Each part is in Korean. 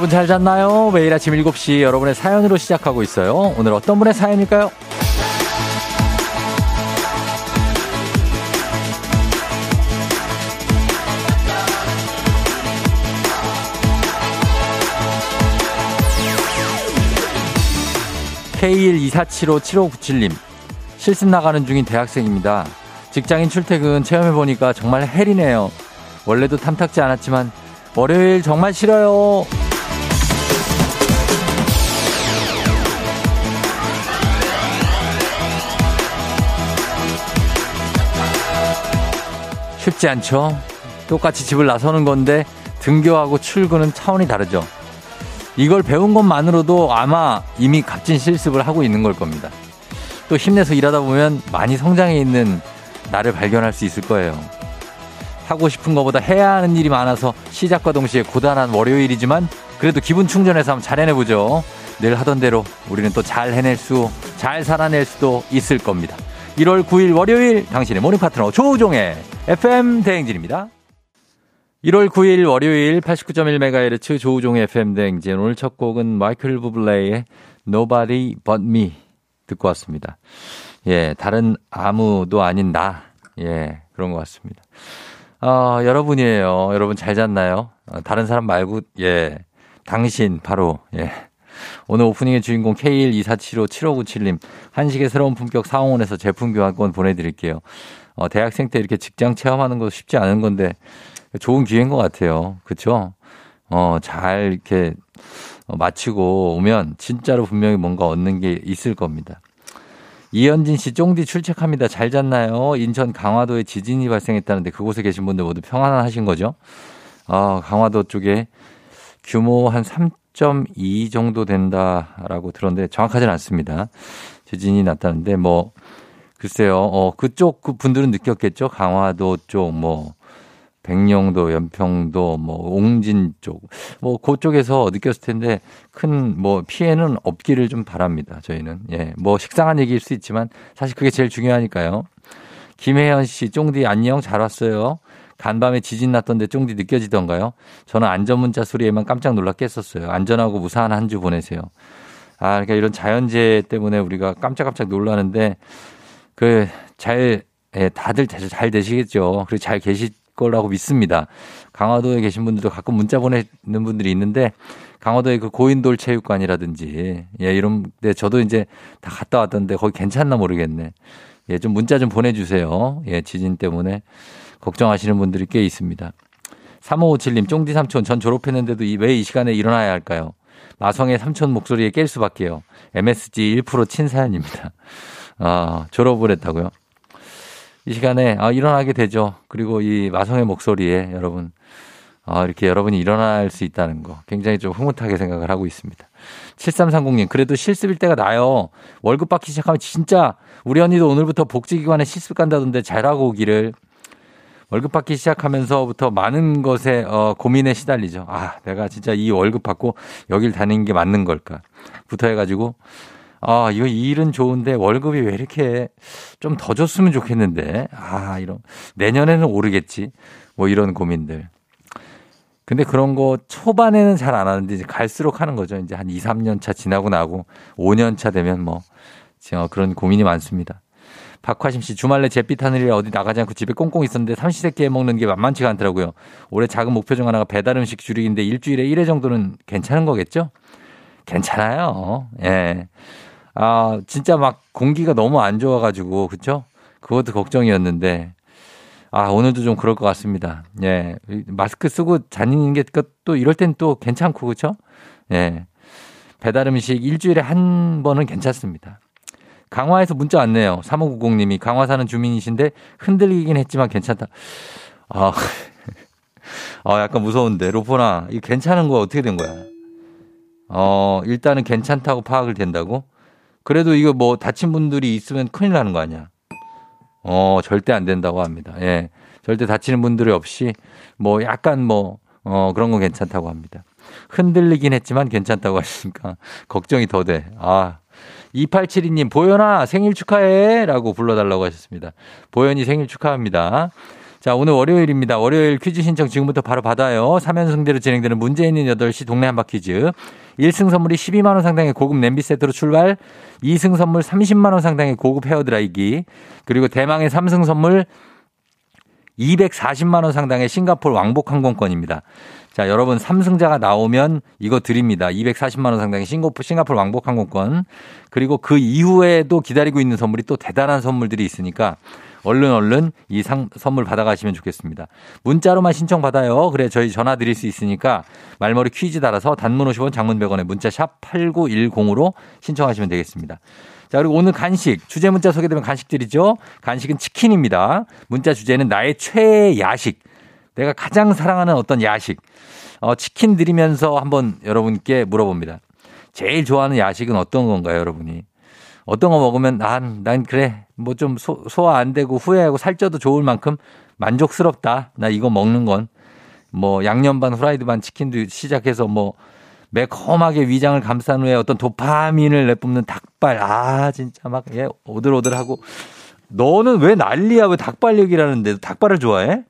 여러분 잘 잤나요? 매일 아침 7시 여러분의 사연으로 시작하고 있어요. 오늘 어떤 분의 사연일까요? K124757597님 실습 나가는 중인 대학생입니다. 직장인 출퇴근 체험해보니까 정말 헬이네요. 원래도 탐탁지 않았지만 월요일 정말 싫어요. 쉽지 않죠? 똑같이 집을 나서는 건데 등교하고 출근은 차원이 다르죠. 이걸 배운 것만으로도 아마 이미 값진 실습을 하고 있는 걸 겁니다. 또 힘내서 일하다 보면 많이 성장해 있는 나를 발견할 수 있을 거예요. 하고 싶은 것보다 해야 하는 일이 많아서 시작과 동시에 고단한 월요일이지만 그래도 기분 충전해서 한번 잘 해내보죠. 늘 하던 대로 우리는 또 잘 해낼 수, 잘 살아낼 수도 있을 겁니다. 1월 9일 월요일 당신의 morning 파트너 조우종의 FM 대행진입니다. 1월 9일 월요일 89.1MHz 조우종의 FM 대행진 오늘 첫 곡은 마이클 부블레의 Nobody But Me 듣고 왔습니다. 예, 다른 아무도 아닌 나. 예, 그런 것 같습니다. 어, 여러분이에요. 여러분 잘 잤나요? 어, 다른 사람 말고, 예, 당신, 바로, 예. 오늘 오프닝의 주인공 K124757597님, 한식의 새로운 품격 사원에서 제품 교환권 보내드릴게요. 어, 대학생 때 이렇게 직장 체험하는 거 쉽지 않은 건데, 좋은 기회인 것 같아요. 그쵸? 어, 잘 이렇게 어, 마치고 오면 진짜로 분명히 뭔가 얻는 게 있을 겁니다. 이현진 씨 쫑디 출첵합니다. 잘 잤나요? 인천 강화도에 지진이 발생했다는데 그곳에 계신 분들 모두 평안하신 거죠? 아, 강화도 쪽에 규모 한 3.2 정도 된다라고 들었는데 정확하지는 않습니다. 지진이 났다는데 뭐 글쎄요. 어, 그쪽 그 분들은 느꼈겠죠? 강화도 쪽 뭐 백령도, 연평도, 뭐 옹진 쪽, 뭐 그쪽에서 느꼈을 텐데 큰 뭐 피해는 없기를 좀 바랍니다. 저희는 예, 뭐 식상한 얘기일 수 있지만 사실 그게 제일 중요하니까요. 김혜연 씨, 쫑디 안녕 잘 왔어요. 간밤에 지진 났던데 쫑디 느껴지던가요? 저는 안전문자 소리에만 깜짝 놀랐겠었어요. 안전하고 무사한 한 주 보내세요. 아, 그러니까 이런 자연재해 때문에 우리가 깜짝깜짝 놀라는데 그 잘 예, 다들 잘 되시겠죠. 그리고 잘 계시 거라고 믿습니다. 강화도에 계신 분들도 가끔 문자 보내는 분들이 있는데 강화도의 그 고인돌 체육관이라든지 예, 이런 데 저도 이제 다 갔다 왔던데 거기 괜찮나 모르겠네. 예, 좀 문자 좀 보내주세요. 예, 지진 때문에 걱정하시는 분들이 꽤 있습니다. 3557님, 쫑디 삼촌, 전 졸업했는데도 왜 이 시간에 일어나야 할까요? 마성의 삼촌 목소리에 깰 수밖에요. MSG 1% 친 사연입니다. 아, 졸업을 했다고요? 이 시간에 아, 일어나게 되죠. 그리고 이 마성의 목소리에 여러분 아, 이렇게 여러분이 일어날 수 있다는 거 굉장히 좀 흐뭇하게 생각을 하고 있습니다. 7330님, 그래도 실습일 때가 나요. 월급 받기 시작하면 진짜 우리 언니도 오늘부터 복지기관에 실습 간다던데 잘하고 오기를. 월급 받기 시작하면서부터 많은 것에 어, 고민에 시달리죠. 아, 내가 진짜 이 월급 받고 여길 다니는 게 맞는 걸까? 부터 해가지고 아, 이거 이 일은 좋은데 월급이 왜 이렇게 좀 더 줬으면 좋겠는데. 아, 이런. 내년에는 오르겠지. 뭐 이런 고민들. 근데 그런 거 초반에는 잘 안 하는데 이제 갈수록 하는 거죠. 이제 한 2, 3년 차 지나고 나고 5년 차 되면 뭐 그런 고민이 많습니다. 박화심 씨 주말에 잿빛 하늘이라 어디 나가지 않고 집에 꽁꽁 있었는데 삼시세끼 해 먹는 게 만만치가 않더라고요. 올해 작은 목표 중 하나가 배달 음식 줄이기인데 일주일에 1회 정도는 괜찮은 거겠죠? 괜찮아요. 예. 아, 진짜 막 공기가 너무 안 좋아가지고, 그쵸? 그것도 걱정이었는데, 아, 오늘도 좀 그럴 것 같습니다. 예. 마스크 쓰고 다니는 게 또 이럴 땐 또 괜찮고, 그쵸? 예. 배달 음식 일주일에 한 번은 괜찮습니다. 강화에서 문자 왔네요. 3590님이 강화 사는 주민이신데 흔들리긴 했지만 괜찮다. 아, 아 약간 무서운데. 로포나, 이 괜찮은 거 어떻게 된 거야? 어, 일단은 괜찮다고 파악을 된다고? 그래도 이거 뭐 다친 분들이 있으면 큰일 나는 거 아니야. 어, 절대 안 된다고 합니다. 예. 절대 다치는 분들이 없이 뭐 약간 뭐, 어, 그런 건 괜찮다고 합니다. 흔들리긴 했지만 괜찮다고 하시니까 걱정이 더 돼. 아. 2872님, 보현아, 생일 축하해! 라고 불러달라고 하셨습니다. 보현이 생일 축하합니다. 자, 오늘 월요일입니다. 월요일 퀴즈 신청 지금부터 바로 받아요. 3연승대로 진행되는 문제 있는 8시 동네 한바 퀴즈. 1승 선물이 12만원 상당의 고급 냄비 세트로 출발. 2승 선물 30만원 상당의 고급 헤어드라이기. 그리고 대망의 3승 선물 240만원 상당의 싱가폴 왕복 항공권입니다. 자, 여러분 3승자가 나오면 이거 드립니다. 240만 원 상당의 싱가폴, 싱가폴 왕복 항공권. 그리고 그 이후에도 기다리고 있는 선물이 또 대단한 선물들이 있으니까 얼른 얼른 이 상, 선물 받아가시면 좋겠습니다. 문자로만 신청 받아요. 그래 저희 전화 드릴 수 있으니까 말머리 퀴즈 달아서 단문 50원 장문 100원에 문자 샵 8910으로 신청하시면 되겠습니다. 자, 그리고 오늘 간식, 주제 문자 소개되면 간식 드리죠. 간식은 치킨입니다. 문자 주제는 나의 최애 야식. 내가 가장 사랑하는 어떤 야식. 어, 치킨 드리면서 한번 여러분께 물어봅니다. 제일 좋아하는 야식은 어떤 건가요, 여러분이? 어떤 거 먹으면 난, 난 그래. 뭐 좀 소화 안 되고 후회하고 살쪄도 좋을 만큼 만족스럽다. 나 이거 먹는 건. 뭐 양념 반 후라이드 반 치킨도 시작해서 뭐 매콤하게 위장을 감싼 후에 어떤 도파민을 내뿜는 닭발. 아, 진짜 막, 예, 오들오들하고. 너는 왜 난리야? 왜 닭발 얘기라는데 닭발을 좋아해?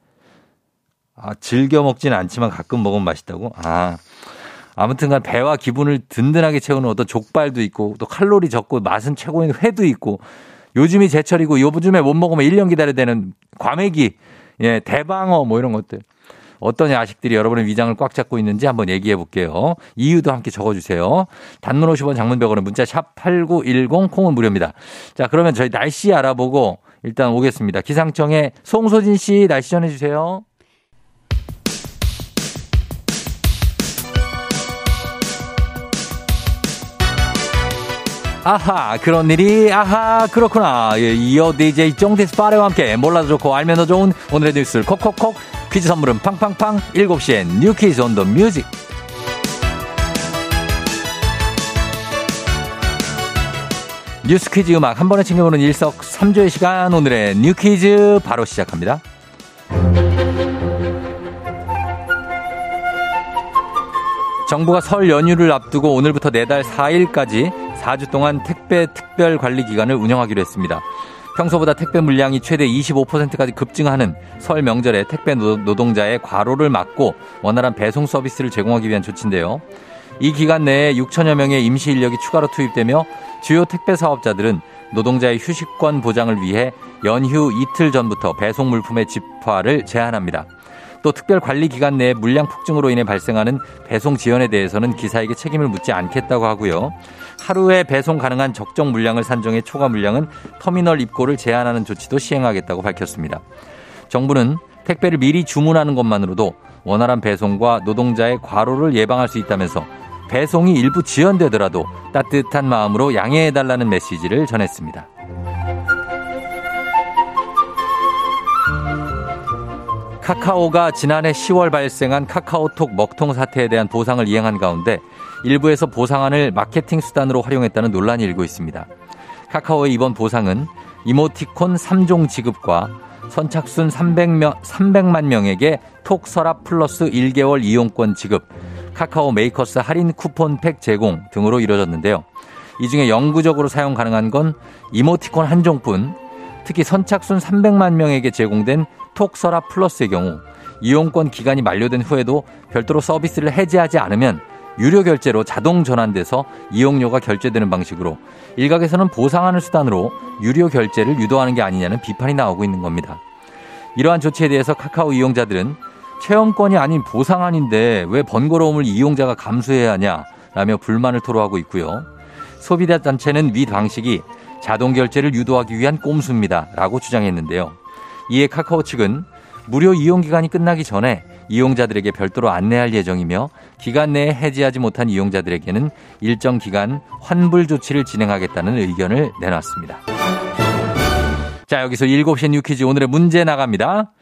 아, 즐겨 먹지는 않지만 가끔 먹으면 맛있다고? 아. 아무튼간 배와 기분을 든든하게 채우는 어떤 족발도 있고 또 칼로리 적고 맛은 최고인 회도 있고 요즘이 제철이고 요즘에 못 먹으면 1년 기다려야 되는 과메기, 예, 대방어 뭐 이런 것들. 어떤 야식들이 여러분의 위장을 꽉 잡고 있는지 한번 얘기해 볼게요. 이유도 함께 적어주세요. 단문 50원 장문 100원은 문자 샵 8910 콩은 무료입니다. 자, 그러면 저희 날씨 알아보고 일단 오겠습니다. 기상청에 송소진 씨 날씨 전해주세요. 아하 그런 일이 아하 그렇구나. 예, 이어 DJ 쫑디스 파레와 함께 몰라도 좋고 알면 더 좋은 오늘의 뉴스를 콕콕콕. 퀴즈 선물은 팡팡팡. 7시엔 new 퀴즈 on the music 뉴스 퀴즈 음악 한 번에 챙겨보는 일석 삼조의 시간. 오늘의 new 퀴즈 바로 시작합니다. 정부가 설 연휴를 앞두고 오늘부터 내달 4일까지 4주 동안 택배 특별 관리 기간을 운영하기로 했습니다. 평소보다 택배 물량이 최대 25%까지 급증하는 설 명절에 택배 노동자의 과로를 막고 원활한 배송 서비스를 제공하기 위한 조치인데요. 이 기간 내에 6천여 명의 임시 인력이 추가로 투입되며 주요 택배 사업자들은 노동자의 휴식권 보장을 위해 연휴 이틀 전부터 배송 물품의 집화를 제한합니다. 또 특별 관리 기간 내에 물량 폭증으로 인해 발생하는 배송 지연에 대해서는 기사에게 책임을 묻지 않겠다고 하고요. 하루에 배송 가능한 적정 물량을 산정해 초과 물량은 터미널 입고를 제한하는 조치도 시행하겠다고 밝혔습니다. 정부는 택배를 미리 주문하는 것만으로도 원활한 배송과 노동자의 과로를 예방할 수 있다면서 배송이 일부 지연되더라도 따뜻한 마음으로 양해해달라는 메시지를 전했습니다. 카카오가 지난해 10월 발생한 카카오톡 먹통 사태에 대한 보상을 이행한 가운데 일부에서 보상안을 마케팅 수단으로 활용했다는 논란이 일고 있습니다. 카카오의 이번 보상은 이모티콘 3종 지급과 선착순 300명, 300만 명에게 톡 서랍 플러스 1개월 이용권 지급, 카카오 메이커스 할인 쿠폰팩 제공 등으로 이뤄졌는데요. 이 중에 영구적으로 사용 가능한 건 이모티콘 한 종뿐, 특히 선착순 300만 명에게 제공된 톡 서랍 플러스의 경우 이용권 기간이 만료된 후에도 별도로 서비스를 해지하지 않으면 유료 결제로 자동 전환돼서 이용료가 결제되는 방식으로 일각에서는 보상하는 수단으로 유료 결제를 유도하는 게 아니냐는 비판이 나오고 있는 겁니다. 이러한 조치에 대해서 카카오 이용자들은 체험권이 아닌 보상안인데 왜 번거로움을 이용자가 감수해야 하냐라며 불만을 토로하고 있고요. 소비자 단체는 위 방식이 자동 결제를 유도하기 위한 꼼수입니다. 라고 주장했는데요. 이에 카카오 측은 무료 이용 기간이 끝나기 전에 이용자들에게 별도로 안내할 예정이며 기간 내에 해지하지 못한 이용자들에게는 일정 기간 환불 조치를 진행하겠다는 의견을 내놨습니다. 자, 여기서 7시 뉴퀴즈 오늘의 문제 나갑니다.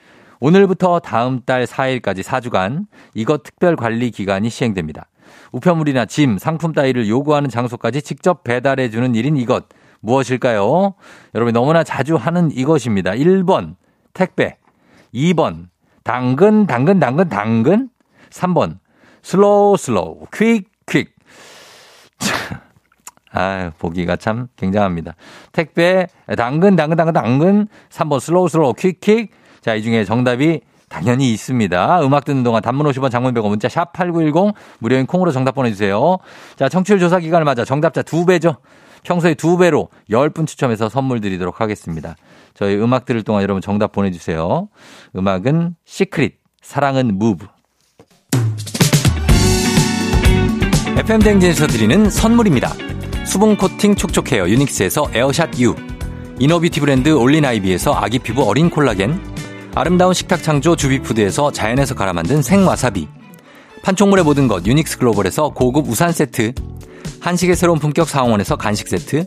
오늘부터 다음 달 4일까지 4주간 이것 특별 관리 기간이 시행됩니다. 우편물이나 짐, 상품 따위를 요구하는 장소까지 직접 배달해 주는 일인 이것. 무엇일까요? 여러분 너무나 자주 하는 이것입니다. 1번 택배, 2번 당근 당근 당근 당근 3번 slow slow quick quick. 아, 보기가 참 굉장합니다. 택배 당근 당근 당근 당근 3번 slow slow quick quick. 자, 이 중에 정답이 당연히 있습니다. 음악 듣는 동안 단문 50원 장문 100원 문자 샵 8910 무료인 콩으로 정답 보내주세요. 자, 청취율 조사 기간을 맞아 정답자 두 배죠. 평소에 두 배로 10분 추첨해서 선물 드리도록 하겠습니다. 저희 음악 들을 동안 여러분 정답 보내주세요. 음악은 시크릿, 사랑은 Move. FM대행진에서 드리는 선물입니다. 수분 코팅 촉촉 헤어 유닉스에서 에어샷 U. 이너비티 브랜드 올린아이비에서 아기 피부 어린 콜라겐. 아름다운 식탁 창조 주비푸드에서 자연에서 갈아 만든 생와사비. 판촉물의 모든 것 유닉스 글로벌에서 고급 우산 세트. 한식의 새로운 품격 상황원에서 간식 세트.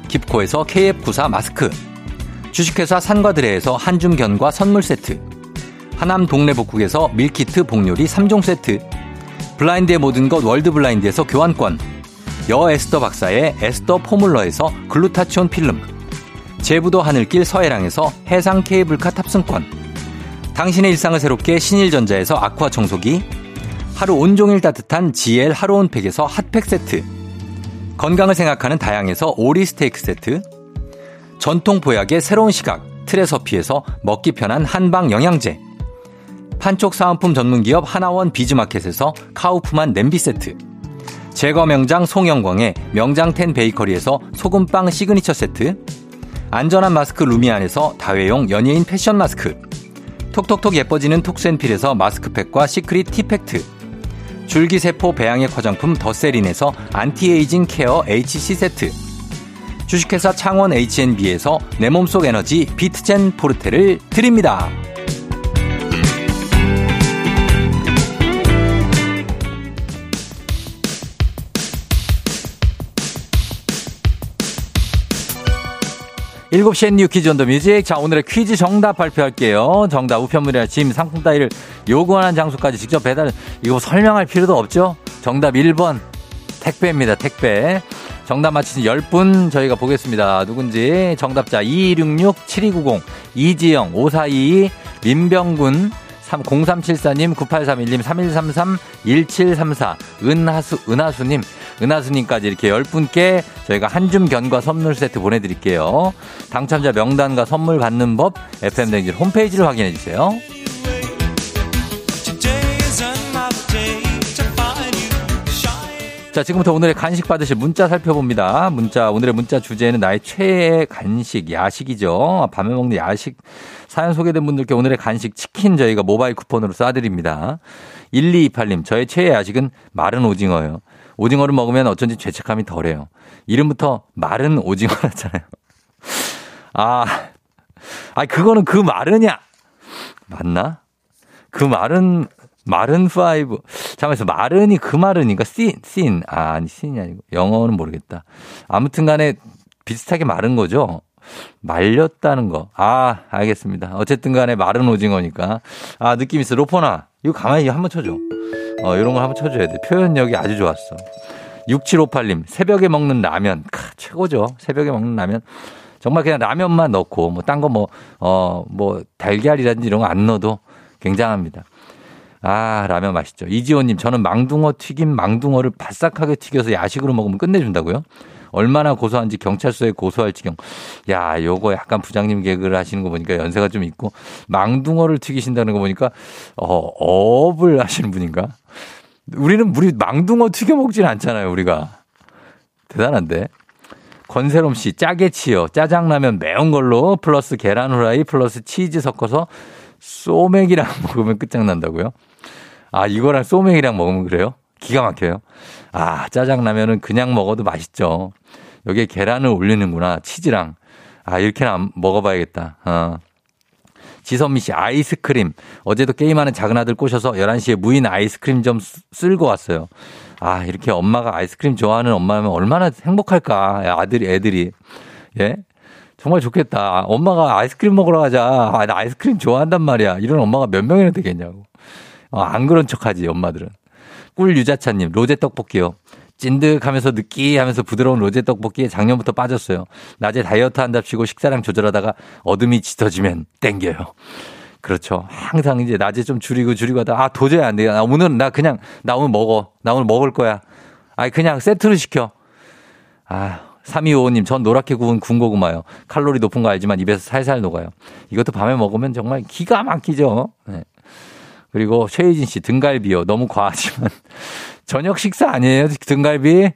깁코에서 KF94 마스크. 주식회사 산과들에에서 한줌견과 선물 세트. 하남 동네 복국에서 밀키트 복요리 3종 세트. 블라인드의 모든 것 월드 블라인드에서 교환권. 여 에스더 박사의 에스더 포뮬러에서 글루타치온 필름. 제부도 하늘길 서해랑에서 해상 케이블카 탑승권. 당신의 일상을 새롭게 신일전자에서 아쿠아 청소기. 하루 온종일 따뜻한 GL 하루 온팩에서 핫팩 세트. 건강을 생각하는 다양에서 오리 스테이크 세트. 전통 보약의 새로운 시각 트레서피에서 먹기 편한 한방 영양제. 판촉 사은품 전문기업 하나원 비즈마켓에서 카우프만 냄비 세트. 제과 명장 송영광의 명장텐 베이커리에서 소금빵 시그니처 세트. 안전한 마스크 루미안에서 다회용 연예인 패션 마스크. 톡톡톡 예뻐지는 톡센필에서 마스크팩과 시크릿 티팩트. 줄기세포 배양액 화장품 더세린에서 anti-aging care HC 세트. 주식회사 창원 H&B에서 내 몸속 에너지 비트젠 포르테를 드립니다. 일곱 시엔 you quiz on the music. 자, 오늘의 퀴즈 정답 발표할게요. 정답, 우편물이나 짐, 상품 따위를 요구하는 장소까지 직접 배달, 이거 설명할 필요도 없죠? 정답 1번, 택배입니다, 택배. 정답 맞히신 10분 저희가 보겠습니다. 누군지. 정답자 2266-7290, 이지영, 5422, 민병군, 0374님, 9831님, 3133, 1734, 은하수, 은하수님, 은하수님까지 이렇게 10분께 저희가 한줌 견과 선물 세트 보내드릴게요. 당첨자 명단과 선물 받는 법, FM댕진 홈페이지를 확인해주세요. 자, 지금부터 오늘의 간식 받으실 문자 살펴봅니다. 문자, 오늘의 문자 주제는 나의 최애 간식, 야식이죠. 밤에 먹는 야식. 사연 소개된 분들께 오늘의 간식 치킨 저희가 모바일 쿠폰으로 쏴드립니다. 1228님, 저의 최애 야식은 마른 오징어예요. 오징어를 먹으면 어쩐지 죄책감이 덜해요. 이름부터 마른 오징어라잖아요. 아, 아, 그거는 그 마른이야. 맞나? 그 마른 Maroon Five. 잠깐만요. 마른이 그 마른인가? thin, thin. 아, 아니, thin이 아니고. 영어는 모르겠다. 아무튼 간에 비슷하게 마른 거죠? 말렸다는 거. 아, 알겠습니다. 어쨌든 간에 마른 오징어니까. 아, 느낌 있어. 로퍼나. 이거 가만히 한번 쳐줘. 어, 이런 거 한번 쳐줘야 돼. 표현력이 아주 좋았어. 6758님, 새벽에 먹는 라면. 크, 최고죠. 새벽에 먹는 라면. 정말 그냥 라면만 넣고, 뭐, 딴 거 뭐, 어, 뭐, 달걀이라든지 이런 거 안 넣어도 굉장합니다. 아, 라면 맛있죠. 이지호님, 저는 망둥어 튀김 망둥어를 바싹하게 튀겨서 야식으로 먹으면 끝내준다고요? 얼마나 고소한지 경찰서에 고소할 지 경. 야, 요거 약간 부장님 개그를 하시는 거 보니까 연세가 좀 있고, 망둥어를 튀기신다는 거 보니까, 어, 업을 하시는 분인가? 우리는, 우리 망둥어 튀겨 먹진 않잖아요, 우리가. 대단한데. 권세롬 씨, 짜게 치요. 짜장라면 매운 걸로 플러스 계란 후라이 플러스 치즈 섞어서 소맥이랑 먹으면 끝장난다고요? 아, 이거랑 소맥이랑 먹으면 그래요? 기가 막혀요. 아, 짜장라면은 그냥 먹어도 맛있죠. 여기에 계란을 올리는구나. 치즈랑. 아, 이렇게는 먹어봐야겠다. 어. 지선미 씨, 아이스크림. 어제도 게임하는 작은 아들 꼬셔서 11시에 무인 아이스크림 좀 쓸고 왔어요. 아, 이렇게 엄마가 아이스크림 좋아하는 엄마면 얼마나 행복할까. 아들이, 애들이. 예? 정말 좋겠다. 엄마가 아이스크림 먹으러 가자. 아, 나 아이스크림 좋아한단 말이야. 이런 엄마가 몇 명이나 되겠냐고. 어, 안 그런 척 하지, 엄마들은. 꿀 유자차님, 로제 떡볶이요. 찐득하면서 느끼하면서 부드러운 로제 떡볶이에 작년부터 빠졌어요. 낮에 다이어트 한답시고 식사량 조절하다가 어둠이 짙어지면 땡겨요. 그렇죠. 항상 이제 낮에 좀 줄이고 줄이고 하다 아 도저히 안 돼요. 나 오늘 나 그냥 나 오늘 먹어. 나 오늘 먹을 거야. 아니 그냥 세트로 시켜. 아 3255님, 전 노랗게 구운 군고구마요. 칼로리 높은 거 알지만 입에서 살살 녹아요. 이것도 밤에 먹으면 정말 기가 막히죠. 네. 그리고 최혜진 씨, 등갈비요. 너무 과하지만. 저녁 식사 아니에요? 등갈비?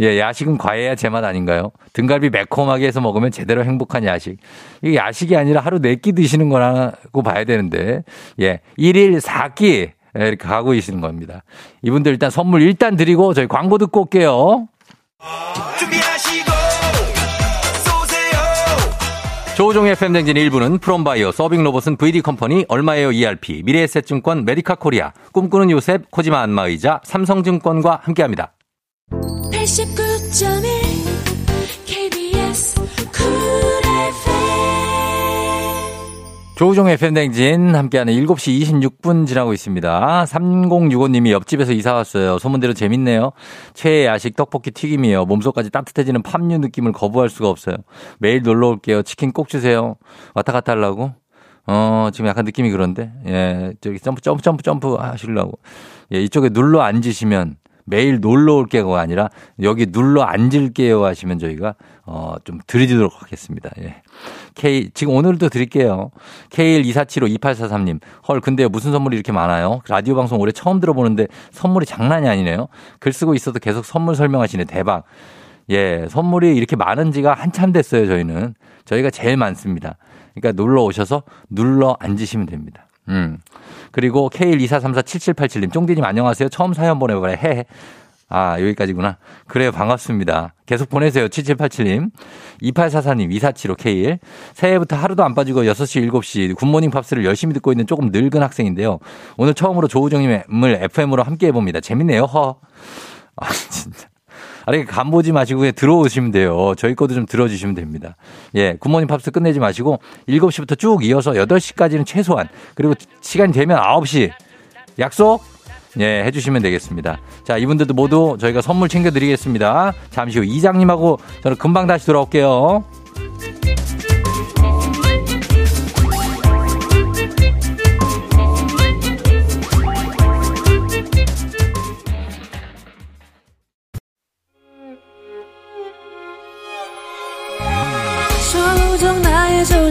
예, 야식은 과해야 제맛 아닌가요? 등갈비 매콤하게 해서 먹으면 제대로 행복한 야식. 이게 야식이 아니라 하루 네 끼 드시는 거라고 봐야 되는데, 예, 1일 4끼 이렇게 가고 계시는 겁니다. 이분들 일단 선물 일단 드리고 저희 광고 듣고 올게요. 조우종의 FM대행진 일부는 프롬바이오, 서빙로봇은 VD컴퍼니, 얼마에요 ERP, 미래에셋증권, 메디카 코리아, 꿈꾸는 요셉, 코지마 안마의자, 삼성증권과 함께합니다. 89.1 조우종의 FM대행진 함께하는 7시 26분 지나고 있습니다. 3065님이 옆집에서 이사 왔어요. 소문대로 재밌네요. 최애 야식 떡볶이 튀김이에요. 몸속까지 따뜻해지는 팜유 느낌을 거부할 수가 없어요. 매일 놀러 올게요. 치킨 꼭 주세요. 왔다 갔다 하려고. 어, 지금 약간 느낌이 그런데. 예, 저기 점프, 점프, 점프, 점프 하시려고. 예, 이쪽에 눌러 앉으시면 매일 놀러 올게요가 아니라 여기 눌러 앉을게요 하시면 저희가 어, 좀 드리도록 하겠습니다. 예. K, 지금 오늘도 드릴게요. K124752843님. 헐, 근데 무슨 선물이 이렇게 많아요? 라디오 방송 올해 처음 들어보는데 선물이 장난이 아니네요. 글 쓰고 있어도 계속 선물 설명하시네. 대박. 예, 선물이 이렇게 많은 지가 한참 됐어요, 저희는. 저희가 제일 많습니다. 그러니까 놀러 오셔서 눌러 앉으시면 됩니다. 음. 그리고 K124347787님, 쫑디님 안녕하세요. 처음 사연 보내보래. 해. 아, 여기까지구나. 그래요. 반갑습니다. 계속 보내세요. 7787님. 2844님, 2475K1. 새해부터 하루도 안 빠지고 6시, 7시 굿모닝 팝스를 열심히 듣고 있는 조금 늙은 학생인데요. 오늘 처음으로 조우정님을 FM으로 함께 해봅니다. 재밌네요. 허. 아, 진짜. 아니, 간 보지 마시고 들어오시면 돼요. 저희 것도 좀 들어주시면 됩니다. 예, 굿모닝 팝스 끝내지 마시고 7시부터 쭉 이어서 8시까지는 최소한 그리고 시간이 되면 9시 약속 예, 해주시면 되겠습니다. 자, 이분들도 모두 저희가 선물 챙겨드리겠습니다. 잠시 후 이장님하고 저는 금방 다시 돌아올게요.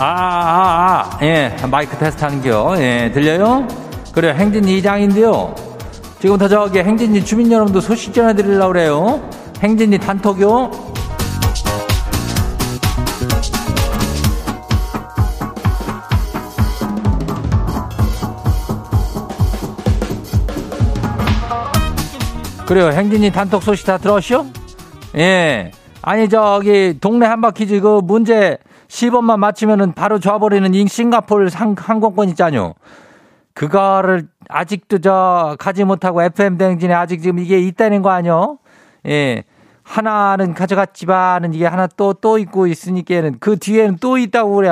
아, 아, 아, 예, 마이크 테스트 하는 겨. 예, 들려요? 그래, 행진 이장인데요. 지금부터 저기 행진이 주민 여러분도 소식 전해드리려고 그래요. 행진이 단톡요. 그래요. 행진이 단톡 소식 다 들었쇼? 예. 아니, 저기, 동네 한바퀴즈 그 문제 10원만 맞추면은 바로 줘버리는 싱가폴 항공권 있잖요. 그거를 아직도 저 가지 못하고 FM 대행진에 아직 지금 이게 있다는 거 아니요? 예. 하나는 가져갔지만은 이게 하나 또또 있고 있으니까는 그 뒤에는 또 있다고 그래.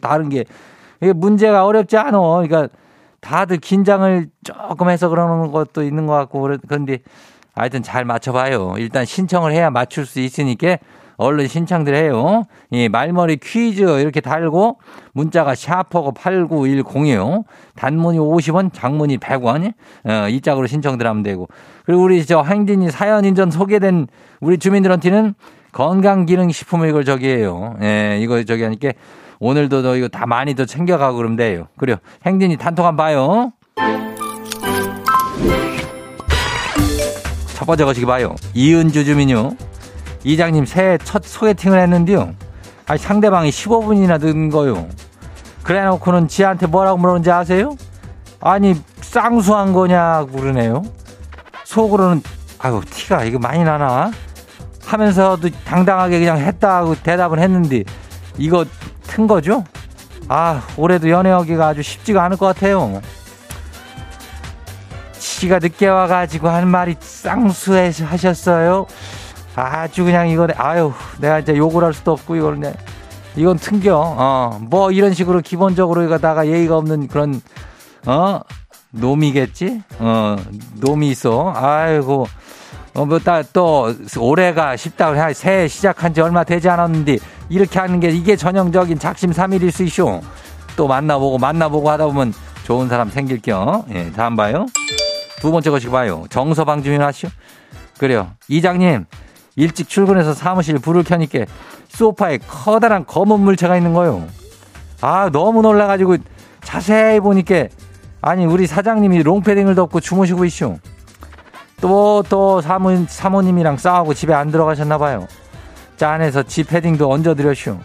다른 게 이게 문제가 어렵지 않아. 그러니까 다들 긴장을 조금 해서 그러는 것도 있는 것 같고 그런데 하여튼 잘 맞춰봐요. 일단 신청을 해야 맞출 수 있으니까 얼른 신청들 해요. 이 말머리 퀴즈 이렇게 달고 문자가 샤퍼고 8910이요. 단문이 50원, 장문이 100원. 어, 이 짝으로 신청들 하면 되고. 그리고 우리 저 행진이 사연 인전 소개된 우리 주민들한테는 건강기능식품을 이걸 저기 해요. 예, 이거 저기 하니까 오늘도 너 이거 다 많이 더 챙겨가고 그러면 돼요. 그래요. 행진이 단톡 한번 봐요. 첫 번째 거시기 봐요. 이은주 주민요. 이장님 새해 첫 소개팅을 했는데요. 아니, 상대방이 15분이나 늦은 거요. 그래 놓고는 지한테 뭐라고 물었는지 아세요? 아니, 쌍수한 거냐고 그러네요. 속으로는, 아유, 티가 이거 많이 나나? 하면서도 당당하게 그냥 했다고 대답을 했는데, 이거 튼 거죠? 아, 올해도 연애하기가 아주 쉽지가 않을 것 같아요. 지가 늦게 와가지고 한 말이 쌍수해 하셨어요. 아주 그냥 이거, 아유, 내가 이제 욕을 할 수도 없고, 내, 이건 튕겨. 어, 뭐 이런 식으로 기본적으로 이거다가 예의가 없는 그런, 어, 놈이겠지? 어, 놈이 있어. 아이고. 어, 뭐, 따, 또, 올해가 쉽다고 해. 새해 시작한 지 얼마 되지 않았는데, 이렇게 하는 게 이게 전형적인 작심 삼일일 수 있쇼. 또 만나보고, 만나보고 하다 보면 좋은 사람 생길 겨. 예, 다음 봐요. 두 번째 것이 봐요. 정서방 주민 하시오. 그래요. 이장님, 일찍 출근해서 사무실 불을 켜니까 소파에 커다란 검은 물체가 있는 거요. 아, 너무 놀라가지고 자세히 보니까 아니, 우리 사장님이 롱패딩을 덮고 주무시고 있쇼. 또, 또 사모, 사모님이랑 싸우고 집에 안 들어가셨나 봐요. 짠해서 지 패딩도 얹어드렸쇼.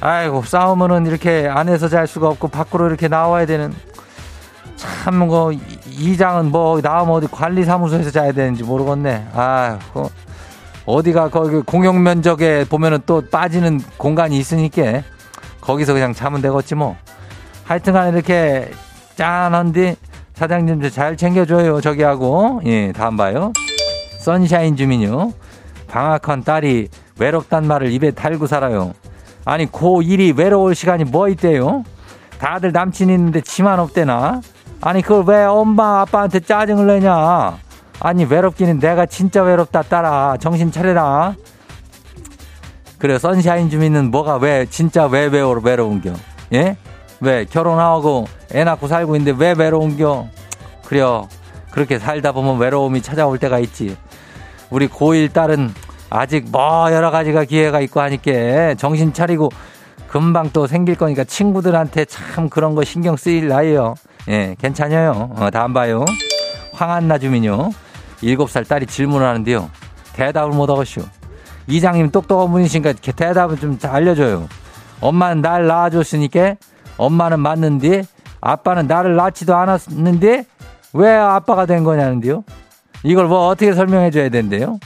아이고, 싸우면은 이렇게 안에서 잘 수가 없고 밖으로 이렇게 나와야 되는 참, 뭐, 이장은 뭐, 나오면 어디 관리사무소에서 자야 되는지 모르겠네. 아, 그, 어디가 거기 공용 면적에 보면은 또 빠지는 공간이 있으니까 거기서 그냥 자면 되겠지 뭐. 하여튼 간에 이렇게 짠한데 사장님들 잘 챙겨줘요, 저기 하고. 예, 다음 봐요. 선샤인 주민요. 방학한 딸이 외롭단 말을 입에 달고 살아요. 아니, 고1이 외로울 시간이 뭐 있대요? 다들 남친 있는데 치만 없대나? 아니 그걸 왜 엄마 아빠한테 짜증을 내냐? 아니 외롭기는 내가 진짜 외롭다 딸아 정신 차려라. 그래 선샤인 주민은 뭐가 왜 진짜 왜 외로 외로운겨? 예? 왜 결혼하고 애 낳고 살고 있는데 왜 외로운겨? 그래요 그렇게 살다 보면 외로움이 찾아올 때가 있지. 우리 고1 딸은 아직 뭐 여러 가지가 기회가 있고 하니까 정신 차리고 금방 또 생길 거니까 친구들한테 참 그런 거 신경 쓰일 나이요 예, 괜찮아요. 어, 다음 봐요. 황한나 주민요. 일곱 살 딸이 질문을 하는데요. 대답을 못 하겠슈. 이장님 똑똑한 분이시니까 대답을 좀 알려줘요. 엄마는 날 낳아줬으니까 엄마는 맞는데 아빠는 나를 낳지도 않았는데 왜 아빠가 된 거냐는데요. 이걸 뭐 어떻게 설명해 줘야 된대요.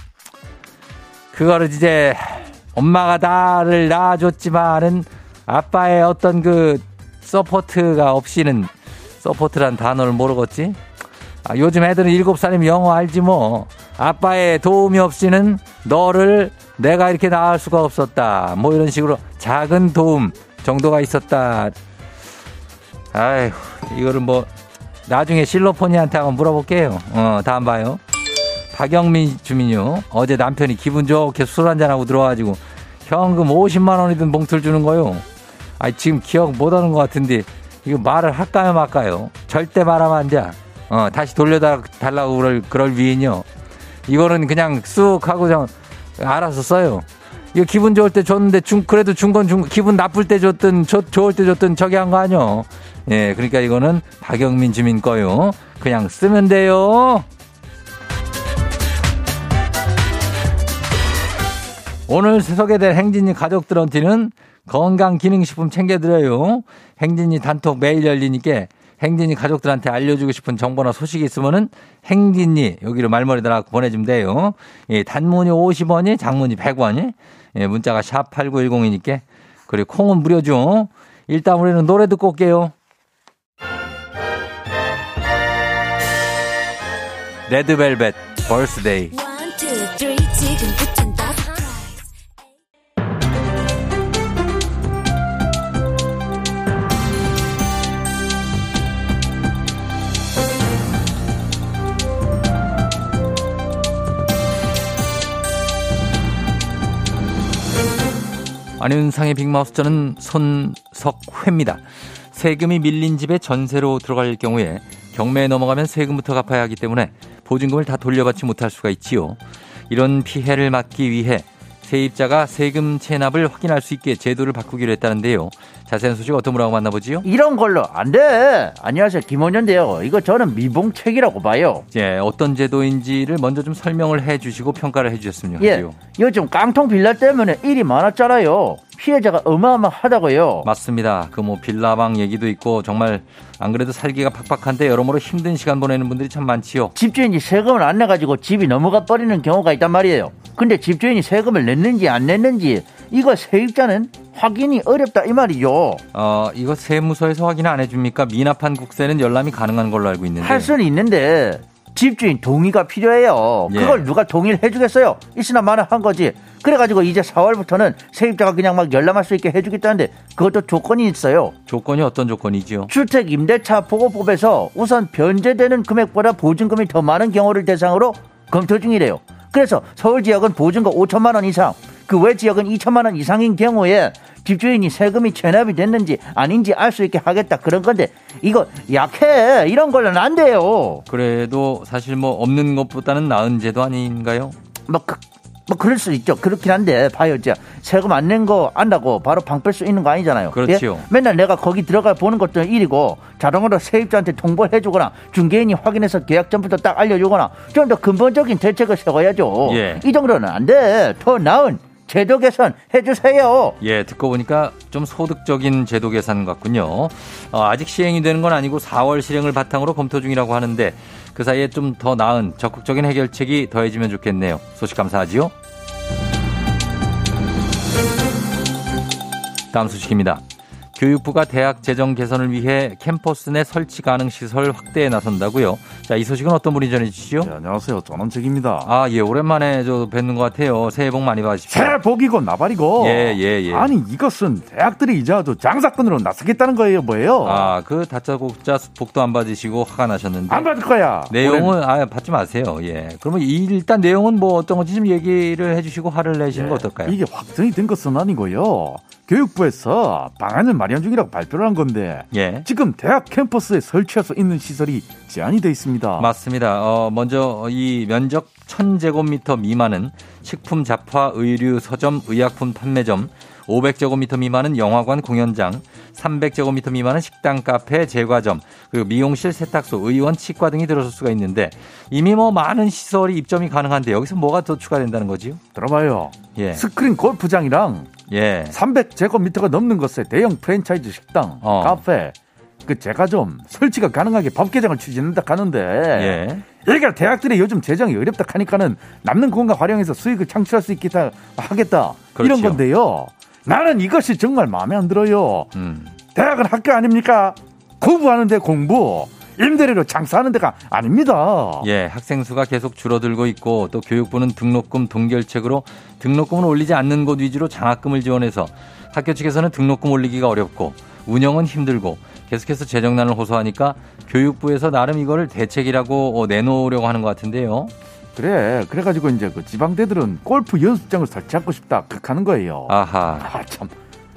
그거를 이제 엄마가 나를 낳아줬지만은 아빠의 어떤 그 support가 없이는 support란 단어를 모르겠지? 아, 요즘 애들은 일곱 살이면 영어 알지 뭐. 아빠의 도움이 없이는 너를 내가 이렇게 낳을 수가 없었다. 뭐 이런 식으로 작은 도움 정도가 있었다. 아휴, 이거를 뭐 나중에 실로포니한테 한번 물어볼게요. 어, 다음 봐요. 박영민 주민요. 어제 남편이 기분 좋게 술 한잔하고 들어와가지고 현금 50만 원이든 봉투를 주는 거요. 아 지금 기억 못 하는 것 같은데 이거 말을 할까요 말까요? 절대 말하면 안 돼. 어, 다시 돌려달라고 그럴, 그럴 위인요. 이거는 그냥 쑥 하고 좀 알아서 써요. 이거 기분 좋을 때 줬는데 중, 그래도 준건 중, 기분 나쁠 때 줬든, 좋, 좋을 때 줬든 저기 한 거 아니요. 예, 그러니까 이거는 박영민 주민 거요. 그냥 쓰면 돼요. 오늘 소개될 행진이 가족들한테는 건강기능식품 챙겨드려요. 행진이 단톡 매일 열리니까 행진이 가족들한테 알려주고 싶은 정보나 소식이 있으면은 행진이 여기로 말머리 달아 보내주면 돼요. 예, 단문이 50원이, 장문이 100원이, 예, 문자가 샵 8910이니까 그리고 콩은 무료죠. 일단 우리는 노래 듣고 올게요. 레드벨벳 벌스데이. 안윤상의 빅마우스 저는 손석회입니다. 세금이 밀린 집에 전세로 들어갈 경우에 경매에 넘어가면 세금부터 갚아야 하기 때문에 보증금을 다 돌려받지 못할 수가 있지요. 이런 피해를 막기 위해 세입자가 세금 체납을 확인할 수 있게 제도를 바꾸기로 했다는데요. 자세한 소식 어떤 분하고 만나보지요? 이런 걸로 안 돼. 안녕하세요. 김원현인데요. 이거 저는 미봉책이라고 봐요. 예, 어떤 제도인지를 먼저 좀 설명을 해 주시고 평가를 해 주셨으면 예, 하죠. 요즘 깡통 빌라 때문에 일이 많았잖아요. 피해자가 어마어마하다고요. 맞습니다. 그 뭐 빌라방 얘기도 있고 정말 안 그래도 살기가 팍팍한데 여러모로 힘든 시간 보내는 분들이 참 많지요. 집주인이 세금을 안 내가지고 집이 넘어가 버리는 경우가 있단 말이에요. 근데 집주인이 세금을 냈는지 안 냈는지 이거 세입자는 확인이 어렵다 이 말이죠. 어 이거 세무서에서 확인 안 해줍니까? 미납한 국세는 열람이 가능한 걸로 알고 있는데. 할 수는 있는데 집주인 동의가 필요해요. 예. 그걸 누가 동의를 해주겠어요? 있으나 마나 한 거지. 그래가지고 이제 4월부터는 세입자가 그냥 막 열람할 수 있게 해주겠다는데 그것도 조건이 있어요. 조건이 어떤 조건이지요? 주택 임대차 보고법에서 우선 변제되는 금액보다 보증금이 더 많은 경우를 대상으로 검토 중이래요. 그래서 서울 지역은 보증금 5천만 원 이상, 그 외 지역은 2천만 원 이상인 경우에 집주인이 세금이 체납이 됐는지 아닌지 알 수 있게 하겠다 그런 건데 이거 약해 이런 걸로는 안 돼요. 그래도 사실 뭐 없는 것보다는 나은 제도 아닌가요? 뭐, 그, 뭐 그럴 수 있죠. 그렇긴 한데 봐요, 이제 세금 안 낸 거 안다고 바로 방 뺄 수 있는 거 아니잖아요. 그렇지요. 예? 맨날 내가 거기 들어가 보는 것도 일이고 자동으로 세입자한테 통보를 해주거나 중개인이 확인해서 계약 전부터 딱 알려주거나 좀 더 근본적인 대책을 세워야죠. 예. 이 정도는 안 돼. 더 나은 제도 개선 해주세요. 예, 듣고 보니까 좀 소득적인 제도 계산 같군요. 어, 아직 시행이 되는 건 아니고 4월 실행을 바탕으로 검토 중이라고 하는데 그 사이에 좀 더 나은 적극적인 해결책이 더해지면 좋겠네요. 소식 감사하지요. 다음 소식입니다. 교육부가 대학 재정 개선을 위해 캠퍼스 내 설치 가능 시설 확대에 나선다고요. 자, 이 소식은 어떤 분이 전해주시죠? 네, 안녕하세요. 전원책입니다. 아, 예, 오랜만에 저 뵙는 것 같아요. 새해 복 많이 받으십시오. 새 복이고 나발이고. 예, 예, 예. 아니 이것은 대학들이 이제 아주 장사꾼으로 나서겠다는 거예요, 뭐예요? 아, 그 다짜고짜 복도 안 받으시고 화가 나셨는데. 안 받을 거야. 내용은 아 받지 마세요. 예. 그러면 이 일단 내용은 뭐 어떤 건지 좀 얘기를 해주시고 화를 내시는 거 어떨까요? 이게 확정이 된 것은 아니고요. 교육부에서 방안을 마련 중이라고 발표를 한 건데 예. 지금 대학 캠퍼스에 설치할 수 있는 시설이 제한이 돼 있습니다. 맞습니다. 어, 먼저 이 면적 1000제곱미터 미만은 식품 잡화, 의류, 서점, 의약품 판매점, 500제곱미터 미만은 영화관, 공연장, 300제곱미터 미만은 식당, 카페, 제과점, 그리고 미용실, 세탁소, 의원, 치과 등이 들어설 수가 있는데 이미 뭐 많은 시설이 입점이 가능한데 여기서 뭐가 더 추가된다는 거지요? 들어봐요. 예. 스크린 골프장이랑 예. 300제곱미터가 넘는 곳에 대형 프랜차이즈 식당, 어. 카페, 그 제과점 설치가 가능하게 법 개정을 추진한다 하는데 예. 여기가 대학들이 요즘 재정이 어렵다 하니까는 남는 공간 활용해서 수익을 창출할 수 있겠다 하겠다 이런 그렇지요. 건데요. 나는 이것이 정말 마음에 안 들어요. 음. 대학은 학교 아닙니까? 공부하는데 공부, 임대료로 장사하는 데가 아닙니다. 예, 학생 수가 계속 줄어들고 있고 또 교육부는 등록금 동결책으로 등록금을 올리지 않는 곳 위주로 장학금을 지원해서 학교 측에서는 등록금 올리기가 어렵고 운영은 힘들고 계속해서 재정난을 호소하니까 교육부에서 나름 이거를 대책이라고 어, 내놓으려고 하는 것 같은데요. 그래, 그래가지고 이제 그 지방대들은 골프 연습장을 설치하고 싶다 극하는 거예요. 아하. 아, 참.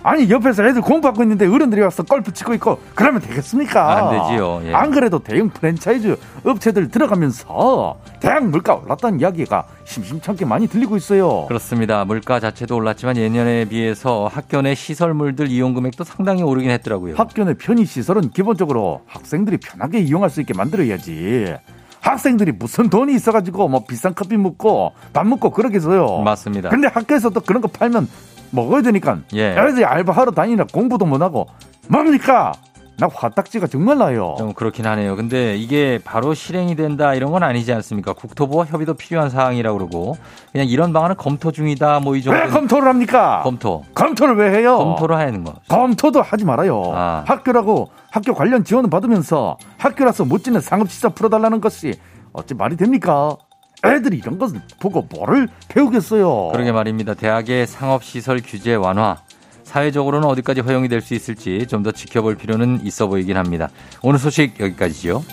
아니 옆에서 애들 공부하고 있는데 어른들이 와서 골프 치고 있고 그러면 되겠습니까? 안 되지요, 예. 안 그래도 대형 프랜차이즈 업체들 들어가면서 대학 물가 올랐다는 이야기가 심심찮게 많이 들리고 있어요. 그렇습니다. 물가 자체도 올랐지만 예년에 비해서 학교 내 시설물들 이용 금액도 상당히 오르긴 했더라고요. 학교 내 편의 시설은 기본적으로 학생들이 편하게 이용할 수 있게 만들어야지. 학생들이 무슨 돈이 있어가지고 뭐 비싼 커피 먹고 밥 먹고 그러겠어요. 맞습니다. 근데 학교에서 또 그런 거 팔면 먹어야 되니까 예. 애들이 알바하러 다니느라 공부도 못하고 뭡니까? 나 화딱지가 정말 나요. 좀 그렇긴 하네요. 근데 이게 바로 실행이 된다 이런 건 아니지 않습니까? 국토부와 협의도 필요한 사항이라고 그러고 그냥 이런 방안은 검토 중이다 뭐 이 정도 왜 검토를 합니까? 검토 검토를 왜 해요? 검토를 하는 거. 검토도 하지 말아요. 아. 학교라고 학교 관련 지원을 받으면서 학교라서 못 짓는 상업시설 풀어달라는 것이 어찌 말이 됩니까? 애들이 이런 것을 보고 뭐를 배우겠어요. 그러게 말입니다. 대학의 상업시설 규제 완화. 사회적으로는 어디까지 허용이 될 수 있을지 좀 더 지켜볼 필요는 있어 보이긴 합니다. 오늘 소식 여기까지죠.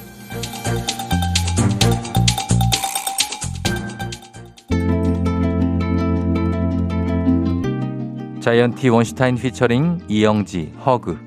자이언티 원슈타인 피처링 이영지 허그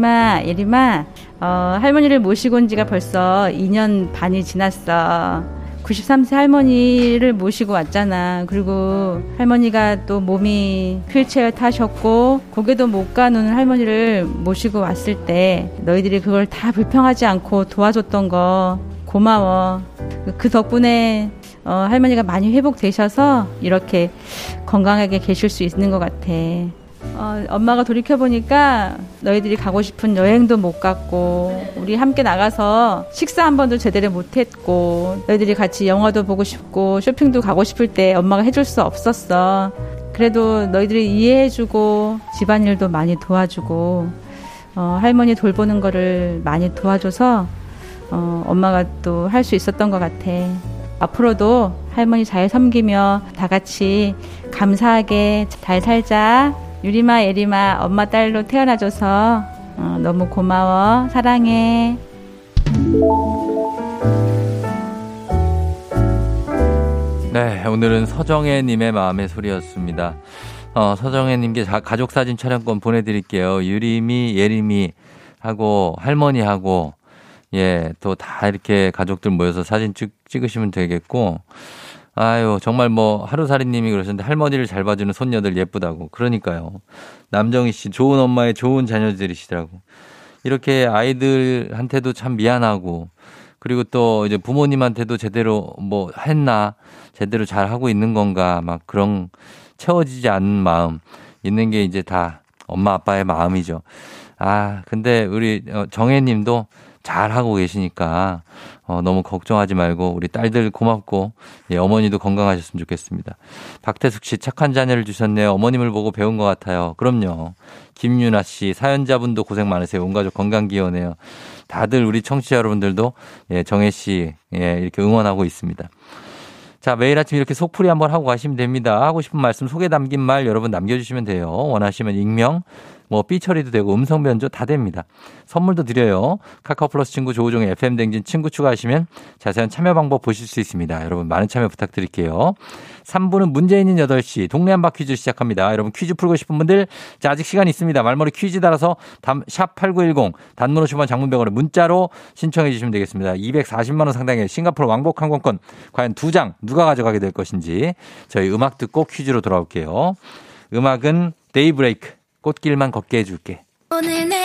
유리마, 예리마, 어, 할머니를 모시고 온 지가 벌써 2년 반이 지났어. 93세 할머니를 모시고 왔잖아. 그리고 할머니가 또 몸이 휠체어 타셨고 고개도 못 가는 할머니를 모시고 왔을 때 너희들이 그걸 다 불평하지 않고 도와줬던 거 고마워. 그 덕분에 어, 할머니가 많이 회복되셔서 이렇게 건강하게 계실 수 있는 것 같아. 어, 엄마가 돌이켜 보니까 너희들이 가고 싶은 여행도 못 갔고, 우리 함께 나가서 식사 한 번도 제대로 못 했고, 너희들이 같이 영화도 보고 싶고, 쇼핑도 가고 싶을 때 엄마가 해줄 수 없었어. 그래도 너희들이 이해해주고, 집안일도 많이 도와주고, 어, 할머니 돌보는 거를 많이 도와줘서, 어, 엄마가 또 할 수 있었던 것 같아. 앞으로도 할머니 잘 섬기며 다 같이 감사하게 잘 살자. 유리마, 예리마, 엄마 딸로 태어나줘서 어, 너무 고마워. 사랑해. 네, 오늘은 서정혜님의 마음의 소리였습니다. 어, 서정혜님께 가족 사진 촬영권 보내드릴게요. 유리미, 예리미 하고 할머니하고 예, 또 다 이렇게 가족들 모여서 사진 찍, 찍으시면 되겠고, 아유, 정말 뭐, 하루살이님이 그러셨는데, 할머니를 잘 봐주는 손녀들 예쁘다고. 그러니까요. 남정희 씨, 좋은 엄마의 좋은 자녀들이시더라고. 이렇게 아이들한테도 참 미안하고, 그리고 또 이제 부모님한테도 제대로 뭐 했나, 제대로 잘 하고 있는 건가, 막 그런 채워지지 않는 마음 있는 게 이제 다 엄마 아빠의 마음이죠. 아, 근데 우리 어, 정혜 님도 잘 하고 계시니까 어, 너무 걱정하지 말고 우리 딸들 고맙고 예, 어머니도 건강하셨으면 좋겠습니다. 박태숙 씨 착한 자녀를 주셨네요. 어머님을 보고 배운 것 같아요. 그럼요. 김윤아 씨 사연자분도 고생 많으세요. 온 가족 건강 기원해요. 다들 우리 청취자 여러분들도 예, 정혜 씨 예, 이렇게 응원하고 있습니다. 자, 매일 아침 이렇게 속풀이 한번 하고 가시면 됩니다. 하고 싶은 말씀, 속에 담긴 말 여러분 남겨주시면 돼요. 원하시면 익명, 뭐 삐 처리도 되고 음성 변조 다 됩니다. 선물도 드려요. 카카오 플러스 친구 조우종의 FM 댕진 친구 추가하시면 자세한 참여 방법 보실 수 있습니다. 여러분 많은 참여 부탁드릴게요. 3부는 문제 있는 8시 동네 한바 퀴즈 시작합니다. 여러분 퀴즈 풀고 싶은 분들 자, 아직 시간 있습니다. 말머리 퀴즈 따라서 샵8910 단문 50원 장문병원에 문자로 신청해 주시면 되겠습니다. 240만 원 상당의 싱가포르 왕복 항공권 과연 두 장 누가 가져가게 될 것인지 저희 음악 듣고 퀴즈로 돌아올게요. 음악은 데이브레이크 꽃길만 걷게 해줄게. 오늘 내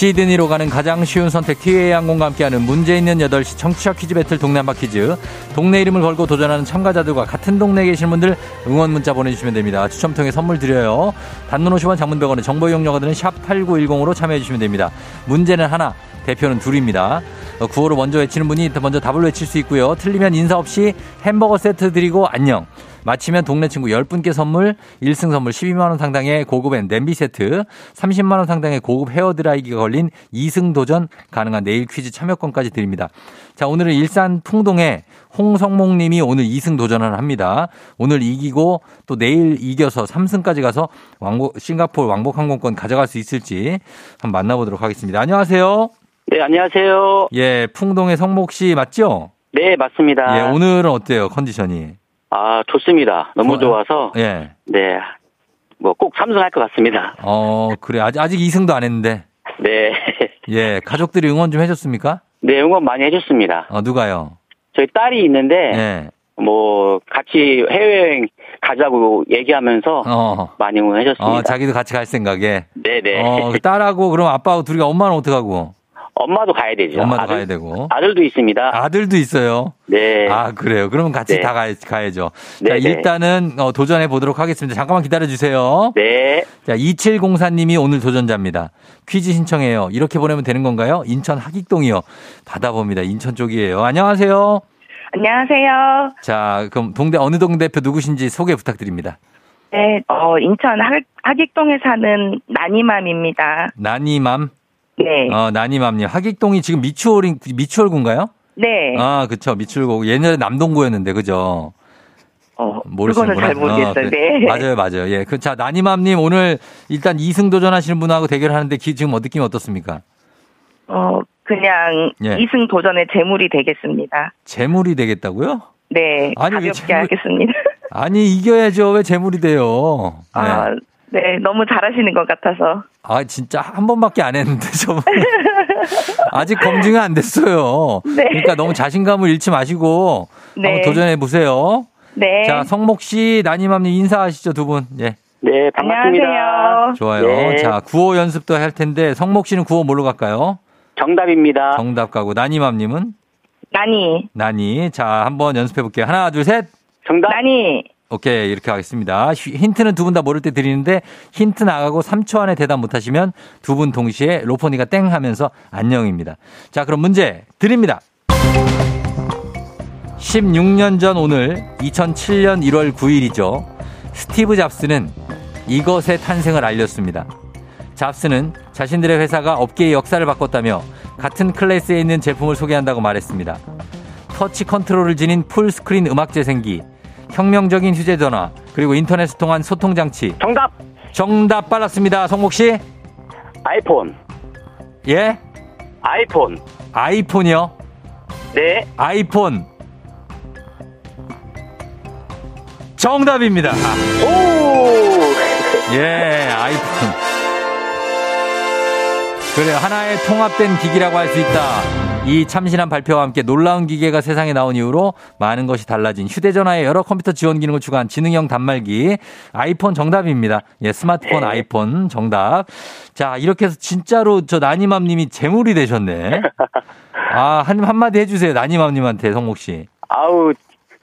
시드니로 가는 가장 쉬운 선택 티웨이 항공과 함께하는 문제 있는 8시 청취자 퀴즈 배틀 동네 한바 퀴즈. 동네 이름을 걸고 도전하는 참가자들과 같은 동네에 계신 분들 응원 문자 보내주시면 됩니다. 추첨 통해 선물 드려요. 단문 50원 장문 100원의 정보 이용료가 드는 샵 8910으로 참여해 주시면 됩니다. 문제는 하나, 대표는 둘입니다. 어, 구호를 먼저 외치는 분이 먼저 답을 외칠 수 있고요. 틀리면 인사 없이 햄버거 세트 드리고 안녕. 마치면 동네 친구 10분께 선물, 1승 선물 12만원 상당의 고급 앤 냄비 세트, 30만원 상당의 고급 헤어드라이기가 걸린 2승 도전 가능한 내일 퀴즈 참여권까지 드립니다. 자, 오늘은 일산 풍동에 홍성목 님이 오늘 2승 도전을 합니다. 오늘 이기고 또 내일 이겨서 3승까지 가서 왕복, 싱가포르 왕복 항공권 가져갈 수 있을지 한번 만나보도록 하겠습니다. 안녕하세요. 네, 안녕하세요. 예, 풍동의 성목 씨 맞죠? 네, 맞습니다. 예, 오늘은 어때요, 컨디션이? 아, 좋습니다. 너무 좋아요. 좋아서. 예. 네. 뭐꼭 삼승할 것 같습니다. 어, 그래. 아직, 아직 2승도 안 했는데. 네. 예, 가족들이 응원 좀 해줬습니까? 네, 응원 많이 해줬습니다. 어, 누가요? 저희 딸이 있는데 네. 뭐 같이 해외여행 가자고 얘기하면서 어. 많이 응원해줬습니다. 어, 자기도 같이 갈 생각에. 네네. 어, 그 딸하고 그럼 아빠하고 둘이 엄마는 어떡하고? 엄마도 가야 되죠. 엄마도 아들, 가야 되고. 아들도 있습니다. 아들도 있어요. 네. 아 그래요. 그러면 같이 네. 다 가, 가야죠. 자 일단은 어, 도전해 보도록 하겠습니다. 잠깐만 기다려 주세요. 네. 자 2704님이 오늘 도전자입니다. 퀴즈 신청해요. 이렇게 보내면 되는 건가요? 인천 하익동이요. 받아봅니다. 인천 쪽이에요. 안녕하세요. 안녕하세요. 자 그럼 동대 어느 동 대표 누구신지 소개 부탁드립니다. 네, 어, 인천 하, 하익동에 사는 나니맘입니다. 나니맘? 네. 어, 나니맘님. 하익동이 지금 미추홀인, 미추홀군가요? 네. 아, 그쵸. 미추홀고. 옛날에 남동구였는데, 그죠? 어, 모르시는구나. 그거는 잘 모르겠어요. 어, 그, 네. 맞아요, 맞아요. 예. 그, 자, 나니맘님 오늘 일단 2승 도전하시는 분하고 대결하는데 기, 지금 어, 느낌이 어떻습니까? 어, 그냥 예. 2승 도전의 재물이 되겠습니다. 재물이 되겠다고요? 네. 아니, 가볍게 재물... 하겠습니다. 아니, 이겨야죠. 왜 재물이 돼요? 네. 아, 네. 너무 잘하시는 것 같아서. 아, 진짜 한 번밖에 안 했는데, 저분. 아직 검증이 안 됐어요. 네. 그러니까 너무 자신감을 잃지 마시고 네. 한번 도전해 보세요. 네. 자, 성목 씨, 나님함님 인사하시죠, 두 분. 예. 네, 반갑습니다. 안녕하세요. 좋아요. 네. 자, 구호 연습도 할 텐데, 성목 씨는 구호 뭘로 갈까요? 정답입니다. 정답 가고, 나님함님은? 나니. 나니. 자, 한번 연습해 볼게요. 하나, 둘, 셋. 정답. 나니. 오케이, 이렇게 하겠습니다. 힌트는 두 분 다 모를 때 드리는데 힌트 나가고 3초 안에 대답 못 하시면 두 분 동시에 로퍼니가 땡 하면서 안녕입니다. 자, 그럼 문제 드립니다. 16년 전 오늘 2007년 1월 9일이죠. 스티브 잡스는 이것의 탄생을 알렸습니다. 잡스는 자신들의 회사가 업계의 역사를 바꿨다며 같은 클래스에 있는 제품을 소개한다고 말했습니다. 터치 컨트롤을 지닌 full screen 음악 재생기, 혁명적인 휴대전화 그리고 인터넷을 통한 소통 장치. 정답. 정답 빨랐습니다. 성목 씨. 아이폰. 예? 아이폰. 아이폰이요? 네. 아이폰. 정답입니다. 오! 예, 아이폰. 그래 하나의 통합된 기기라고 할 수 있다. 이 참신한 발표와 함께 놀라운 기계가 세상에 나온 이후로 많은 것이 달라진 휴대전화에 여러 컴퓨터 지원 기능을 추가한 지능형 단말기 아이폰 정답입니다. 예, 스마트폰 네. 아이폰 정답. 자, 이렇게 해서 진짜로 저 나니맘 님이 재물이 되셨네. 아, 한, 한마디 해주세요. 나니맘 님한테, 성목 씨. 아우,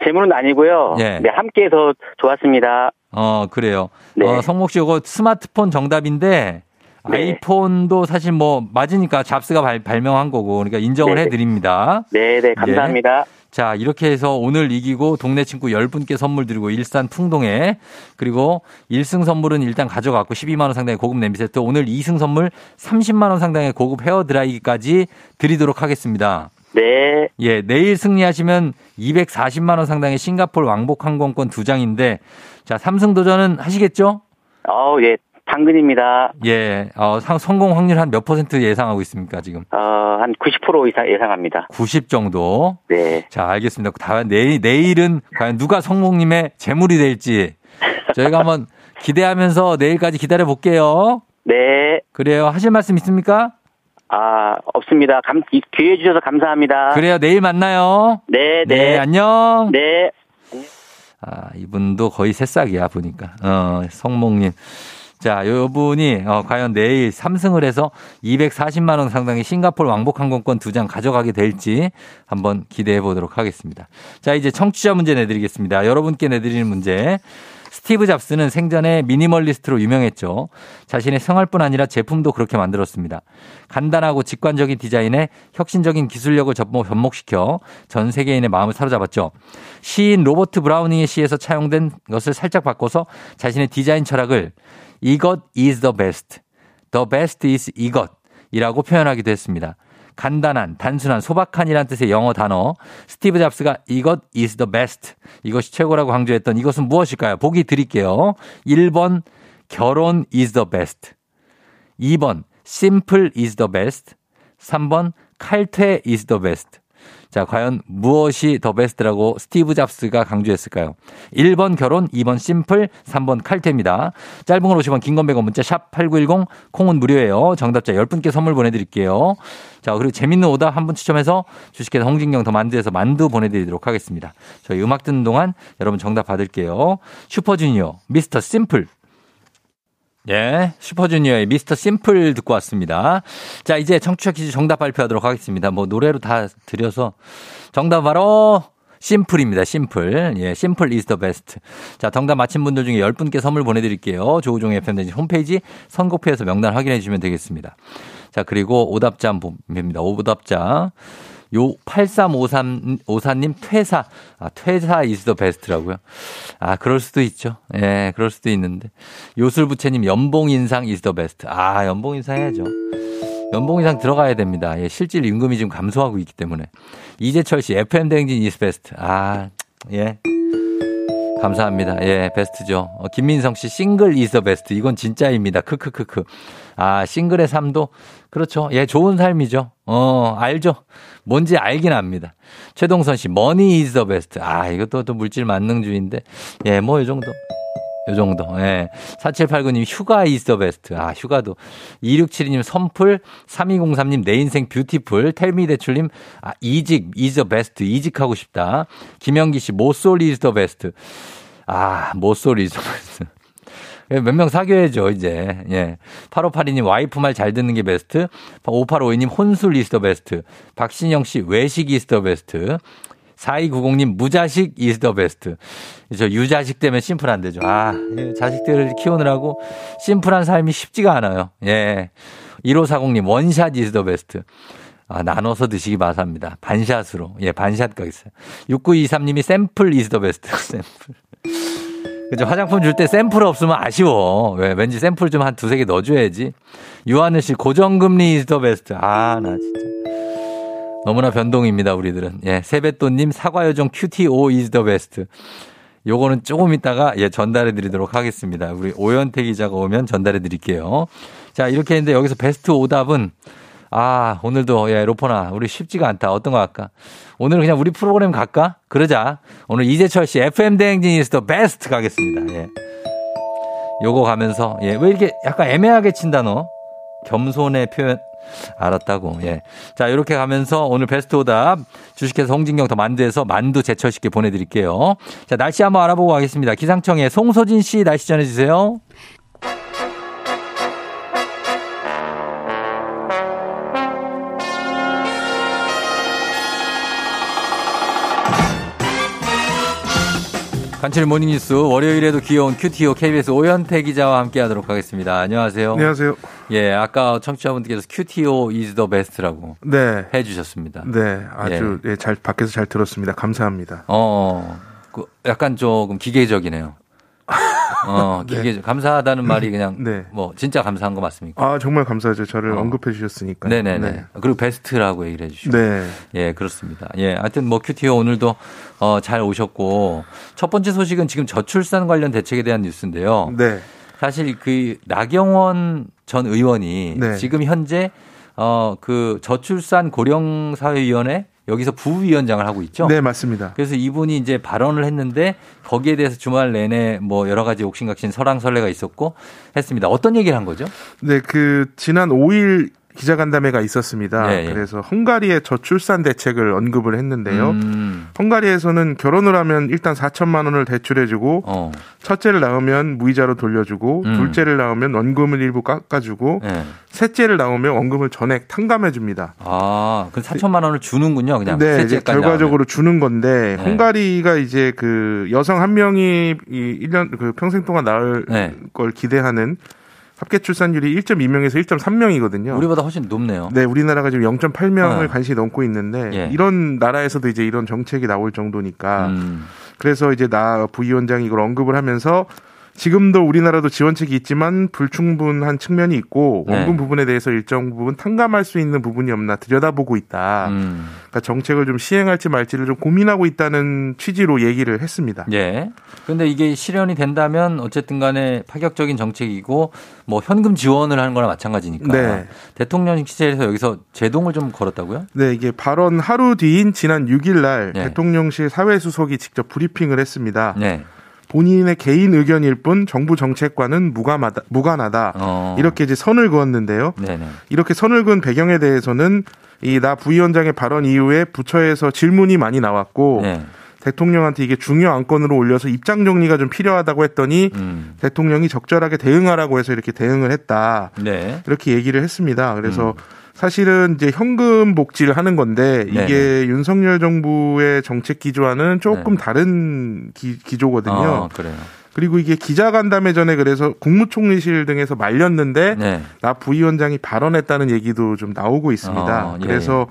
재물은 아니고요. 예. 네, 함께 해서 좋았습니다. 어, 그래요. 네. 어, 성목 씨, 이거 스마트폰 정답인데, 네. 아이폰도 사실 뭐 맞으니까 잡스가 발, 발명한 거고 그러니까 인정을 네 해드립니다. 네네 네, 감사합니다. 예. 자 이렇게 해서 오늘 이기고 동네 친구 10분께 선물 드리고 일산 풍동에 그리고 1승 선물은 일단 가져갔고 12만 원 상당의 고급 냄비 세트 오늘 2승 선물 30만 원 상당의 고급 헤어 드라이기까지 드리도록 하겠습니다. 네. 예, 내일 승리하시면 240만 원 상당의 싱가폴 왕복 항공권 두 장인데 자, 3승 도전은 하시겠죠? 어, 예. 당근입니다. 예, 어, 성공 확률 한 몇 퍼센트 예상하고 있습니까, 지금? 어, 한 90% 이상 예상합니다. 90 정도? 네. 자, 알겠습니다. 다음, 내일, 내일은 과연 누가 성공님의 재물이 될지 저희가 한번 기대하면서 내일까지 기다려 볼게요. 네. 그래요. 하실 말씀 있습니까? 아, 없습니다. 감, 기회 주셔서 감사합니다. 그래요. 내일 만나요. 네, 네. 네 안녕. 네. 아, 이분도 거의 새싹이야, 보니까. 어, 성목님. 자, 요 분이 어, 과연 내일 3승을 해서 240만 원 상당의 싱가폴 왕복 항공권 두 장 가져가게 될지 한번 기대해 보도록 하겠습니다. 자, 이제 청취자 문제 내드리겠습니다. 여러분께 내드리는 문제. 스티브 잡스는 생전에 미니멀리스트로 유명했죠. 자신의 생활뿐 아니라 제품도 그렇게 만들었습니다. 간단하고 직관적인 디자인에 혁신적인 기술력을 접목시켜 전 세계인의 마음을 사로잡았죠. 시인 로버트 브라우닝의 시에서 차용된 것을 살짝 바꿔서 자신의 디자인 철학을 이것 is the best. the best is 이것. 이라고 표현하기도 했습니다. 간단한, 단순한, 소박한이란 뜻의 영어 단어. 스티브 잡스가 이것 is the best. 이것이 최고라고 강조했던 이것은 무엇일까요? 보기 드릴게요. 1번, 결혼 is the best. 2번, simple is the best. 3번, 칼퇴 is the best. 자, 과연 무엇이 the best라고 스티브 잡스가 강조했을까요? 1번 결혼, 2번 simple, 3번 칼퇴입니다. 짧은 글 50원 긴 글 100원 문자 샵 8910 콩은 무료예요. 정답자 10분께 선물 보내드릴게요. 자, 그리고 재밌는 오답 한 분 추첨해서 주식회사 홍진경 더 만두에서 만두 보내드리도록 하겠습니다. 저희 음악 듣는 동안 여러분 정답 받을게요. 슈퍼주니어, 미스터 심플. 예, 슈퍼주니어의 미스터 심플 듣고 왔습니다. 자, 이제 청취자 퀴즈 정답 발표하도록 하겠습니다. 뭐 노래로 다 드려서 정답 바로 심플입니다. 심플. 예, 심플 is the best. 자, 정답 맞힌 분들 중에 10분께 선물 보내드릴게요. 조우종의 FM대진 홈페이지 선곡표에서 명단 확인해 주시면 되겠습니다. 자, 그리고 오답자 봅니다. 오답자. 요 8353, 54님 퇴사. 아, 퇴사 is the best라고요. 아, 그럴 수도 있죠. 예, 그럴 수도 있는데. 요술부채님 연봉 인상 is the best. 아, 연봉 인상 해야죠. 연봉 인상 들어가야 됩니다. 예, 실질 임금이 지금 감소하고 있기 때문에. 이재철 씨, FM 대행진 is best. 아, 예. 감사합니다. 예, 베스트죠. 어, 김민성 씨, 싱글 the best. 이건 진짜입니다. 크크크크. 아, 싱글의 삶도, 그렇죠. 예, 좋은 삶이죠. 어, 알죠. 뭔지 알긴 압니다. 최동선 씨, is the best. 아, 이것도 또 물질 만능주의인데. 예, 뭐, 이 정도. 요 정도. 예. 4789님 휴가 is the best. 아, 휴가도. 2672님 선풀, 3203님 내 인생 beautiful, 텔미 대출님 아, 이직 is the best. 이직하고 싶다. 김영기 씨 모쏠 is the best. 아, 모쏠 is the best. 예, 몇명 사귀어야죠, 이제. 예. 8582님 와이프 말 잘 듣는 게 베스트. 5852님 혼술 is the best. 박신영 씨 외식 is the best. 4290님 무자식 is the best. 저 유자식 때문에 심플 안 되죠. 아, 자식들을 키우느라고 심플한 삶이 쉽지가 않아요. 예. 1540님 원샷 is the best. 아, 나눠서 드시기 바랍니다. 반샷으로. 예, 반샷 가겠어요. 6923님이 샘플 is the best. 샘플. 그죠. 화장품 줄 때 샘플 없으면 아쉬워. 왜? 왠지 샘플 좀 한 두세 개 넣어줘야지. 유하늘 씨, 고정금리 is the best. 아, 나 진짜. 너무나 변동입니다, 우리들은. 예. 세뱃돈님, 사과요정 큐티오 is the best. 요거는 조금 있다가 예, 전달해 드리도록 하겠습니다. 우리 오현태 기자가 오면 전달해 드릴게요. 자, 이렇게 했는데 여기서 베스트 오답은 아, 오늘도, 예, 로퍼나, 우리 쉽지가 않다. 어떤 거 할까? 오늘 그냥 우리 프로그램 갈까? 그러자. 오늘 이재철 씨 FM 대행진이스 더 베스트 가겠습니다. 예. 요거 가면서, 예, 왜 이렇게 약간 애매하게 친다, 너? 겸손의 표현. 알았다고, 예. 자, 이렇게 가면서 오늘 베스트 오답 주식회사 홍진경 더 만두에서 만두 제철 씨께 보내드릴게요. 자, 날씨 한번 알아보고 가겠습니다. 기상청에 송소진 씨 날씨 전해주세요. 간추린 모닝뉴스 월요일에도 귀여운 큐티오 KBS 오현태 기자와 함께하도록 하겠습니다. 안녕하세요. 안녕하세요. 예, 아까 청취자분들께서 큐티오 is the best라고 네. 해주셨습니다. 네, 아주 예. 예, 잘 밖에서 잘 들었습니다. 감사합니다. 어, 그 약간 조금 기계적이네요. 어, 네. 기계 감사하다는 말이 그냥 네. 뭐 진짜 감사한 거 맞습니까? 아 정말 감사하죠. 저를 어. 언급해 주셨으니까. 네네네. 네. 그리고 베스트라고 얘기를 해주시고. 네. 예 그렇습니다. 예, 하여튼 뭐 큐티오 오늘도 어, 잘 오셨고 첫 번째 소식은 지금 저출산 관련 대책에 대한 뉴스인데요. 네. 사실 그 나경원 전 의원이 네. 지금 현재 어 그 저출산 고령사회위원회 여기서 부위원장을 하고 있죠. 네, 맞습니다. 그래서 이분이 이제 발언을 했는데 거기에 대해서 주말 내내 뭐 여러 가지 옥신각신 설랑설레가 있었고 했습니다. 어떤 얘기를 한 거죠? 네, 그 지난 5일 기자간담회가 있었습니다. 네, 그래서 헝가리의 저출산 대책을 언급을 했는데요. 음. 헝가리에서는 결혼을 하면 일단 4천만 원을 대출해주고 어. 첫째를 낳으면 무이자로 돌려주고 음. 둘째를 낳으면 원금을 일부 깎아주고 네. 셋째를 낳으면 원금을 전액 탕감해줍니다. 아, 그 4천만 원을 주는군요, 그냥. 네, 이제 결과적으로 나오면. 주는 건데 네. 헝가리가 이제 그 여성 한 명이 이 1년 그 평생 동안 낳을 네. 걸 기대하는 합계 출산율이 1.2명에서 1.3명이거든요. 우리보다 훨씬 높네요. 네, 우리나라가 지금 0.8명을 어. 간신히 넘고 있는데 예. 이런 나라에서도 이제 이런 정책이 나올 정도니까 음. 그래서 이제 나 부위원장이 이걸 언급을 하면서 지금도 우리나라도 지원책이 있지만 불충분한 측면이 있고 네. 원금 부분에 대해서 일정 부분 탕감할 수 있는 부분이 없나 들여다보고 있다. 음. 그러니까 정책을 좀 시행할지 말지를 좀 고민하고 있다는 취지로 얘기를 했습니다. 예. 그런데 이게 실현이 된다면 어쨌든 간에 파격적인 정책이고 뭐 현금 지원을 하는 거나 마찬가지니까. 네. 대통령실에서 여기서 제동을 좀 걸었다고요? 네, 이게 발언 하루 뒤인 지난 6일 날 네. 대통령실 사회수석이 직접 브리핑을 했습니다. 네. 본인의 개인 의견일 뿐 정부 정책과는 무관하다, 무관하다. 어. 이렇게 이제 선을 그었는데요. 네네. 이렇게 선을 그은 배경에 대해서는 이 나 부위원장의 발언 이후에 부처에서 질문이 많이 나왔고 네. 대통령한테 이게 중요 안건으로 올려서 입장 정리가 좀 필요하다고 했더니 음. 대통령이 적절하게 대응하라고 해서 이렇게 대응을 했다. 네. 이렇게 얘기를 했습니다. 그래서 음. 사실은 이제 현금 복지를 하는 건데 이게 네네. 윤석열 정부의 정책 기조와는 조금 네. 다른 기, 조거든요 아, 그래요. 그리고 이게 기자간담회 전에 그래서 국무총리실 등에서 말렸는데 네. 나 부위원장이 발언했다는 얘기도 좀 나오고 있습니다. 아, 예. 그래서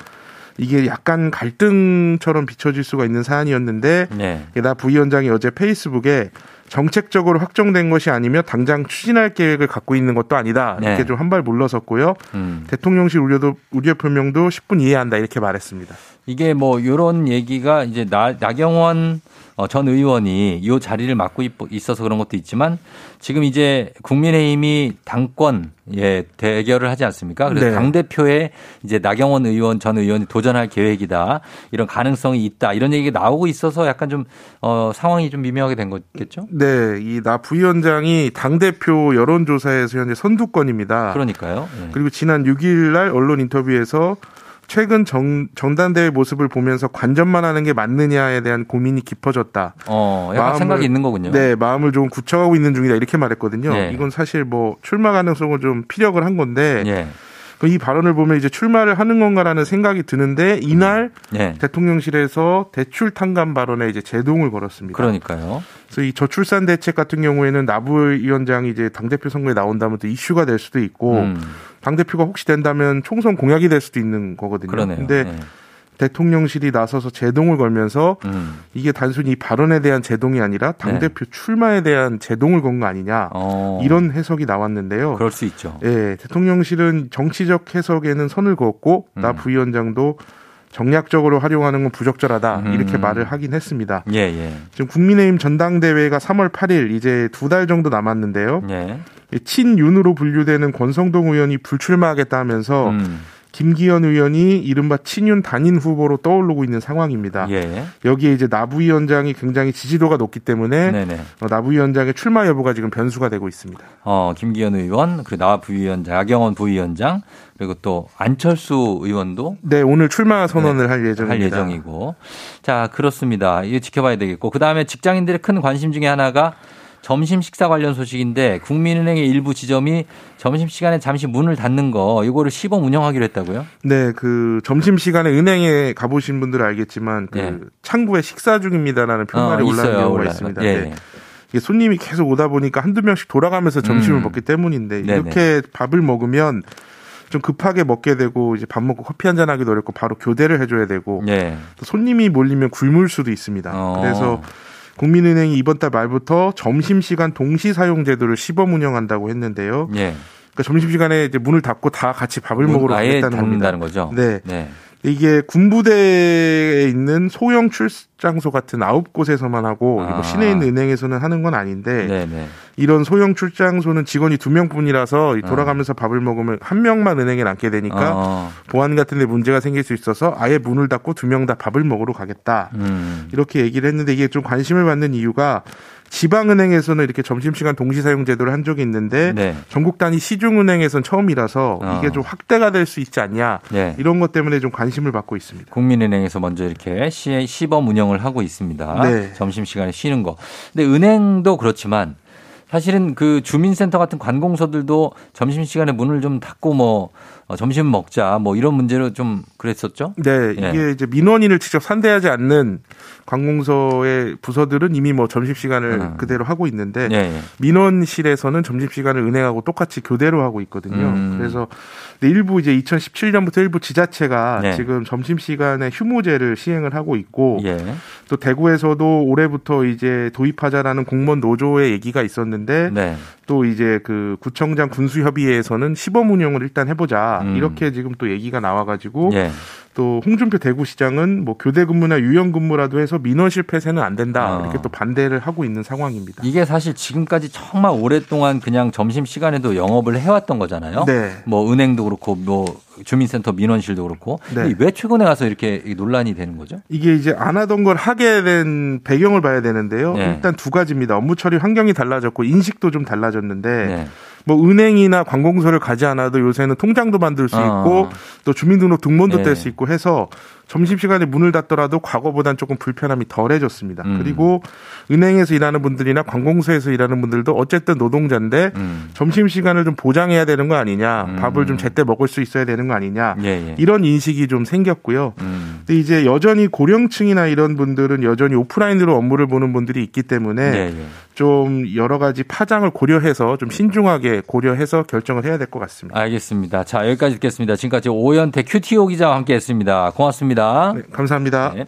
이게 약간 갈등처럼 비춰질 수가 있는 사안이었는데 네. 나 부위원장이 어제 페이스북에 정책적으로 확정된 것이 아니며 당장 추진할 계획을 갖고 있는 것도 아니다. 이렇게 네. 좀 한 발 물러섰고요. 음. 대통령실 우려도 우려 표명도 10분 이해한다 이렇게 말했습니다. 이게 뭐 이런 얘기가 이제 나, 나경원 어, 전 의원이 이 자리를 맡고 있어서 그런 것도 있지만 지금 이제 국민의힘이 당권 예 대결을 하지 않습니까? 그래서 네. 당 대표에 이제 나경원 의원 전 의원이 도전할 계획이다 이런 가능성이 있다 이런 얘기가 나오고 있어서 약간 좀 어, 상황이 좀 미묘하게 된 거겠죠? 네, 이 나 부위원장이 당 대표 여론조사에서 현재 선두권입니다. 그러니까요. 네. 그리고 지난 6일날 언론 인터뷰에서 최근 정, 정단대의 모습을 보면서 관전만 하는 게 맞느냐에 대한 고민이 깊어졌다. 어, 약간 마음을, 생각이 있는 거군요. 네, 마음을 좀 굳혀가고 있는 중이다. 이렇게 말했거든요. 네. 이건 사실 뭐 출마 가능성을 좀 피력을 한 건데. 네. 이 발언을 보면 이제 출마를 하는 건가라는 생각이 드는데 이날 네. 대통령실에서 대출 탕감 발언에 이제 제동을 걸었습니다. 그러니까요. 그래서 이 저출산 대책 같은 경우에는 나부 위원장이 이제 당 대표 선거에 나온다면 또 이슈가 될 수도 있고 음. 당 대표가 혹시 된다면 총선 공약이 될 수도 있는 거거든요. 근데 네. 대통령실이 나서서 제동을 걸면서 음. 이게 단순히 발언에 대한 제동이 아니라 당 대표 네. 출마에 대한 제동을 건 거 아니냐 어. 이런 해석이 나왔는데요. 그럴 수 있죠. 예, 대통령실은 정치적 해석에는 선을 그었고 음. 나 부위원장도 정략적으로 활용하는 건 부적절하다 음. 이렇게 말을 하긴 했습니다. 예, 예. 지금 국민의힘 전당대회가 3월 8일 이제 두 달 정도 남았는데요. 예. 친윤으로 분류되는 권성동 의원이 불출마하겠다 하면서 음. 김기현 의원이 이른바 친윤 단인 후보로 떠오르고 있는 상황입니다. 예. 여기에 이제 나부 위원장이 굉장히 지지도가 높기 때문에 네네. 어, 나부 위원장의 출마 여부가 지금 변수가 되고 있습니다. 어, 김기현 의원, 그리고 나 부위원장, 야경원 부위원장, 그리고 또 안철수 의원도 네 오늘 출마 선언을 네, 할 예정입니다. 할 예정이고 자 그렇습니다. 이거 지켜봐야 되겠고 그 다음에 직장인들의 큰 관심 중에 하나가 점심 식사 관련 소식인데 국민은행의 일부 지점이 점심 시간에 잠시 문을 닫는 거 이거를 시범 운영하기로 했다고요? 네, 그 점심 시간에 은행에 가보신 분들은 알겠지만 그 네. 창구에 식사 중입니다라는 표말이 어, 올라오는 경우가 올라요. 있습니다. 예. 네. 이게 손님이 계속 오다 보니까 한두 명씩 돌아가면서 점심을 음. 먹기 때문인데 이렇게 네네. 밥을 먹으면 좀 급하게 먹게 되고 이제 밥 먹고 커피 한 잔 하기도 어렵고 바로 교대를 해줘야 되고 네. 또 손님이 몰리면 굶을 수도 있습니다. 어. 그래서 국민은행이 이번 달 말부터 점심시간 동시 사용 제도를 시범 운영한다고 했는데요. 예. 그러니까 점심시간에 이제 문을 닫고 다 같이 밥을 먹으러 가겠다는 겁니다. 거죠. 네. 네. 이게 군부대에 있는 소형 출장소 같은 아홉 곳에서만 하고 아. 시내에 있는 은행에서는 하는 건 아닌데 네네. 이런 소형 출장소는 직원이 두 명뿐이라서 돌아가면서 어. 밥을 먹으면 한 명만 은행에 남게 되니까 어. 보안 같은 데 문제가 생길 수 있어서 아예 문을 닫고 두 명 다 밥을 먹으러 가겠다. 음. 이렇게 얘기를 했는데 이게 좀 관심을 받는 이유가 지방은행에서는 이렇게 점심시간 동시 사용 제도를 한 적이 있는데 네. 전국 단위 시중은행에선 처음이라서 어. 이게 좀 확대가 될 수 있지 않냐 네. 이런 것 때문에 좀 관심을 받고 있습니다. 국민은행에서 먼저 이렇게 시, 범 운영을 하고 있습니다. 네. 점심시간에 쉬는 거. 근데 은행도 그렇지만 사실은 그 주민센터 같은 관공서들도 점심시간에 문을 좀 닫고 뭐 어, 점심 먹자 뭐 이런 문제로 좀 그랬었죠. 네, 이게 예. 이제 민원인을 직접 상대하지 않는 관공서의 부서들은 이미 뭐 점심 시간을 음. 그대로 하고 있는데 예, 예. 민원실에서는 점심 시간을 은행하고 똑같이 교대로 하고 있거든요. 음. 그래서 일부 이제 2017년부터 일부 지자체가 예. 지금 점심 시간에 휴무제를 시행을 하고 있고 예. 또 대구에서도 올해부터 이제 도입하자라는 공무원 노조의 얘기가 있었는데 네. 또 이제 그 구청장 군수협의회에서는 시범 운영을 일단 해보자 음. 이렇게 지금 또 얘기가 나와가지고 예. 또 홍준표 대구시장은 뭐 교대 근무나 유연 근무라도 해서 민원실 폐쇄는 안 된다 어. 이렇게 또 반대를 하고 있는 상황입니다. 이게 사실 지금까지 정말 오랫동안 그냥 점심 시간에도 영업을 해왔던 거잖아요. 네. 뭐 은행도 그렇고 뭐 주민센터 민원실도 그렇고 네. 왜 최근에 가서 이렇게 논란이 되는 거죠? 이게 이제 안 하던 걸 하게 된 배경을 봐야 되는데요. 네. 일단 두 가지입니다. 업무 처리 환경이 달라졌고 인식도 좀 달라졌는데. 네. 뭐 은행이나 관공서를 가지 않아도 요새는 통장도 만들 수 어. 있고 어. 또 주민등록 등본도 네. 뗄수 있고 해서 점심시간에 문을 닫더라도 과거보단 조금 불편함이 덜해졌습니다. 음. 그리고 은행에서 일하는 분들이나 관공서에서 일하는 분들도 어쨌든 노동자인데 음. 점심시간을 좀 보장해야 되는 거 아니냐, 음. 밥을 좀 제때 먹을 수 있어야 되는 거 아니냐, 예, 예. 이런 인식이 좀 생겼고요. 음. 근데 이제 여전히 고령층이나 이런 분들은 여전히 오프라인으로 업무를 보는 분들이 있기 때문에 예, 예. 좀 여러 가지 파장을 고려해서 좀 신중하게 고려해서 결정을 해야 될 것 같습니다. 알겠습니다. 자, 여기까지 듣겠습니다. 지금까지 오현태 큐티오 기자와 함께 했습니다. 고맙습니다. 네, 감사합니다. 네.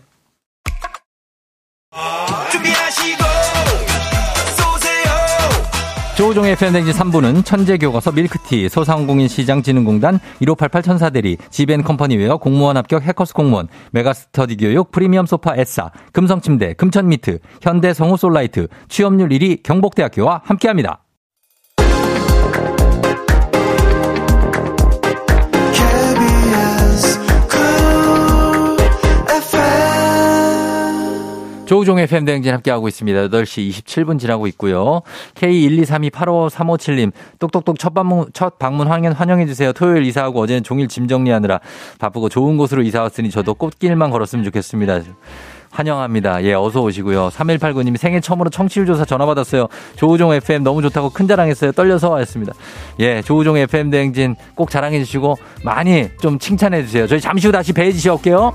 조우종의 팬데믹 3부는 천재교과서 밀크티, 소상공인 시장진흥공단 1588 천사대리, 지벤컴퍼니웨어 공무원 합격 해커스 공무원, 메가스터디 교육 프리미엄 소파 에싸, 금성침대, 금천미트, 현대 성우솔라이트, 취업률 1위 경복대학교와 함께합니다. 조우종의 팬대행진 함께하고 있습니다. 8시 27분 지나고 있고요. K123285357님, 똑똑똑 첫 방문, 첫 방문 환영, 환영해주세요. 토요일 이사하고 어제는 종일 짐 정리하느라 바쁘고 좋은 곳으로 이사 왔으니 저도 꽃길만 걸었으면 좋겠습니다. 환영합니다. 예, 어서 오시고요. 3189님이 생애 처음으로 청취율 조사 전화 받았어요. 조우종 FM 너무 좋다고 큰 자랑했어요. 떨려서 왔습니다. 예, 조우종 FM 대행진 꼭 자랑해 주시고 많이 좀 칭찬해 주세요. 저희 잠시 후 다시 뵈지시 올게요.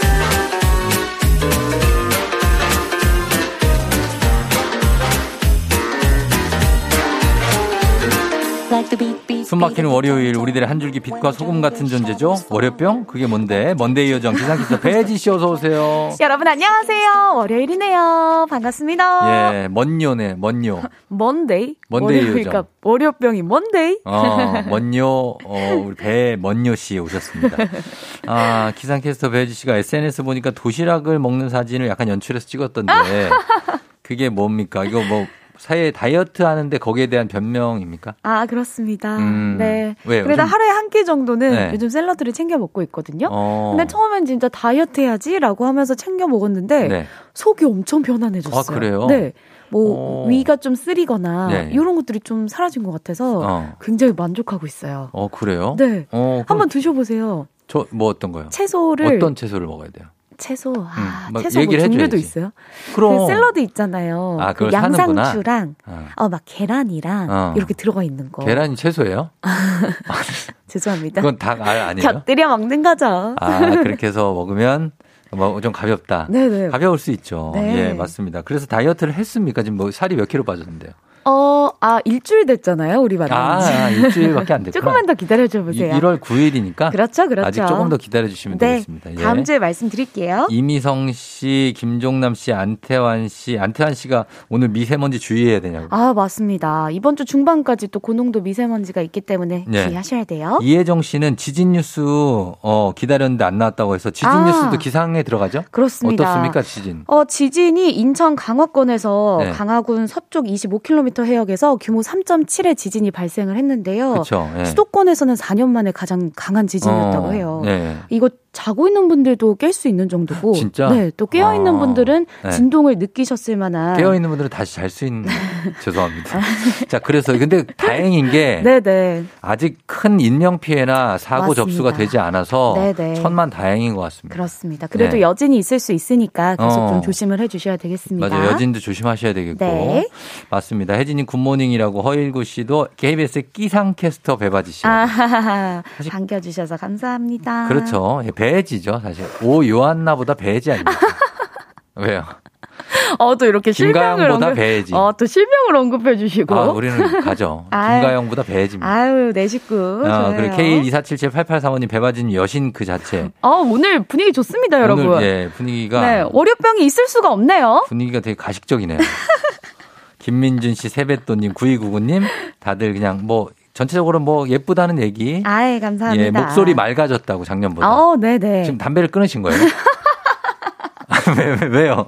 숨막히는 월요일 우리들의 한 줄기 빛과 소금 같은 존재죠. 월요병? 그게 뭔데? 먼데이 요정 기상기사 배지 씨 어서 오세요. 여러분 안녕하세요. 월요일이네요. 반갑습니다. 예, 먼요네, 먼요. Monday? Monday 요정. 그러니까 월요병이 Monday? 어, 먼요 어, 우리 배 먼요 씨 오셨습니다. 아, 기상캐스터 배지 씨가 SNS 보니까 도시락을 먹는 사진을 약간 연출해서 찍었던데 그게 뭡니까? 이거 뭐 사회 다이어트 하는데 거기에 대한 변명입니까? 아, 그렇습니다. 음, 네. 왜요? 그래도 하루에 한 끼 정도는 네. 요즘 샐러드를 챙겨 먹고 있거든요. 어. 근데 처음엔 진짜 다이어트 해야지라고 하면서 챙겨 먹었는데 네. 속이 엄청 편안해졌어요. 아, 그래요? 네. 뭐 어. 위가 좀 쓰리거나 네. 이런 것들이 좀 사라진 것 같아서 어. 굉장히 만족하고 있어요. 어, 그래요? 네. 어, 한번 드셔보세요. 저 뭐 어떤 거요? 채소를 어떤 채소를 먹어야 돼요? 채소, 아, 음, 채소 뭐 종류도 있어요. 그럼 그 샐러드 있잖아요. 아, 그 양상추랑 어. 어. 막 계란이랑 어. 이렇게 들어가 있는 거. 계란이 채소예요? 죄송합니다. 그건 닭 알 아니에요? 곁들여 먹는 거죠. 아, 그렇게 해서 먹으면 뭐좀 가볍다. 네네. 가벼울 수 있죠. 네. 예, 맞습니다. 그래서 다이어트를 했습니까? 지금 뭐 살이 몇 킬로 빠졌는데요? 어, 아, 일주일 됐잖아요, 우리 만난 아, 아, 일주일밖에 안 됐구나. 조금만 더 기다려줘 보세요. 1월 9일이니까. 그렇죠, 그렇죠. 아직 조금 더 기다려주시면 네, 되겠습니다. 예. 다음 주에 말씀드릴게요. 이미성 씨, 김종남 씨, 안태환 씨, 안태환 씨가 오늘 미세먼지 주의해야 되냐고. 아, 맞습니다. 이번 주 중반까지 또 고농도 미세먼지가 있기 때문에 네. 주의하셔야 돼요. 이혜정 씨는 지진 뉴스 어, 기다렸는데 안 나왔다고 해서 지진 아, 뉴스도 기상에 들어가죠? 그렇습니다. 어떻습니까, 지진? 어, 지진이 인천 강화권에서 네. 강화군 서쪽 25km 해역에서 규모 3.7의 지진이 발생을 했는데요. 그쵸, 네. 수도권에서는 4년 만에 가장 강한 지진이었다고 어, 해요. 네. 이거 자고 있는 분들도 깰 수 있는 정도고. 진짜? 네, 또 깨어 있는 아, 분들은 네. 진동을 느끼셨을 만한. 깨어 있는 분들은 다시 잘 수 있는. 죄송합니다. 자, 그래서 근데 다행인 게. 네네. 네. 아직 큰 인명 피해나 사고 맞습니다. 접수가 되지 않아서. 네네. 천만 다행인 것 같습니다. 그렇습니다. 그래도 네. 여진이 있을 수 있으니까 계속 어. 좀 조심을 해주셔야 되겠습니다. 맞아요. 여진도 조심하셔야 되겠고. 네. 맞습니다. 혜진이 굿모닝이라고 허일구 씨도 KBS 끼상캐스터 배바지 씨. 아, 반겨주셔서 감사합니다. 그렇죠. 예, 배지죠, 사실. 오 요한나보다 배지 아닙니까? 왜요? 어, 또 이렇게 실명을 언급, 배지. 어, 또 실명을 언급해 주시고. 아, 우리는 가죠. 김가영보다 배지입니다. 아유, 내 식구. 어, 그리고 K124778835님 배바지님 여신 그 자체. 어, 오늘 분위기 좋습니다, 오늘, 여러분. 예, 분위기가. 네, 월요병이 있을 수가 없네요. 분위기가 되게 가식적이네요. 김민준 씨, 세뱃돈님, 9299님, 다들 그냥 뭐 전체적으로 뭐 예쁘다는 얘기. 아이, 감사합니다. 예, 목소리 맑아졌다고 작년보다. 어, 네네. 지금 담배를 끊으신 거예요? 왜, 왜, 왜요?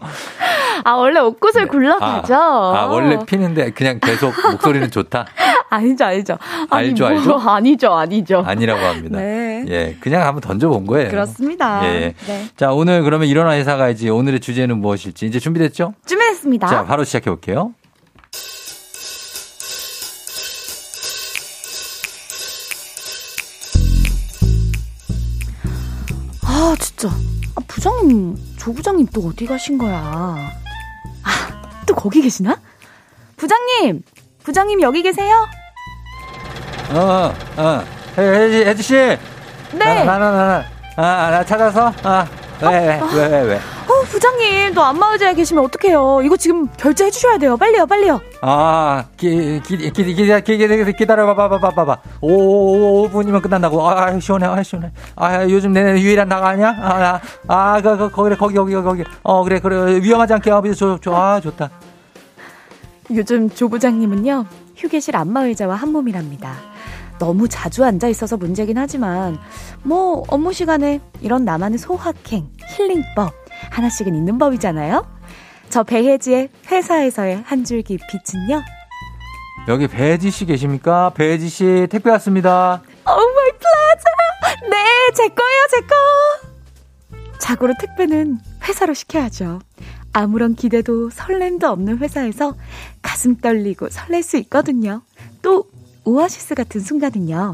아, 원래 옷꽃을 네. 굴러가죠. 아, 아, 원래 피는데 그냥 계속 목소리는 좋다? 아니죠, 아니죠. 아니, 알죠, 뭐, 알죠? 아니죠, 아니죠. 아니라고 합니다. 네. 예, 그냥 한번 던져본 거예요. 그렇습니다. 예. 네. 자, 오늘 그러면 일어나 회사 가야지 오늘의 주제는 무엇일지 이제 준비됐죠? 준비됐습니다. 자, 바로 시작해 볼게요. 아, 진짜. 아, 부장님, 조 부장님 또 어디 가신 거야? 아, 또 거기 계시나? 부장님! 부장님 여기 계세요? 어, 어. 혜지, 혜지 씨! 네! 나, 나, 나, 나, 아, 나 찾아서? 아, 왜, 어, 왜, 왜, 왜? 어, 부장님, 또 안마의자에 계시면 어떡해요. 이거 지금 결제해 주셔야 돼요. 빨리요, 빨리요. 아, 기, 기, 기, 기, 기, 기, 기, 기다려, 봐봐, 봐봐, 봐봐. 오, 5분이면 끝난다고. 아, 시원해, 아, 시원해. 아, 요즘 내 유일한 나가 아니야? 아, 아, 그, 그, 거기, 거기, 거기, 거기. 어, 그래, 그래. 위험하지 않게. 아, 좋, 좋, 아, 좋다. 요즘 조 부장님은요, 휴게실 안마의자와 한 몸이랍니다. 너무 자주 앉아 있어서 문제긴 하지만, 뭐, 업무 시간에 이런 나만의 소확행, 힐링법, 하나씩은 있는 법이잖아요? 저 배혜지의 회사에서의 한 줄기 빛은요? 여기 배혜지 씨 계십니까? 배혜지 씨 택배 왔습니다. Oh my pleasure. 네, 제 거예요, 제 거. 자고로 택배는 회사로 시켜야죠. 아무런 기대도 설렘도 없는 회사에서 가슴 떨리고 설렐 수 있거든요. 또 오아시스 같은 순간은요.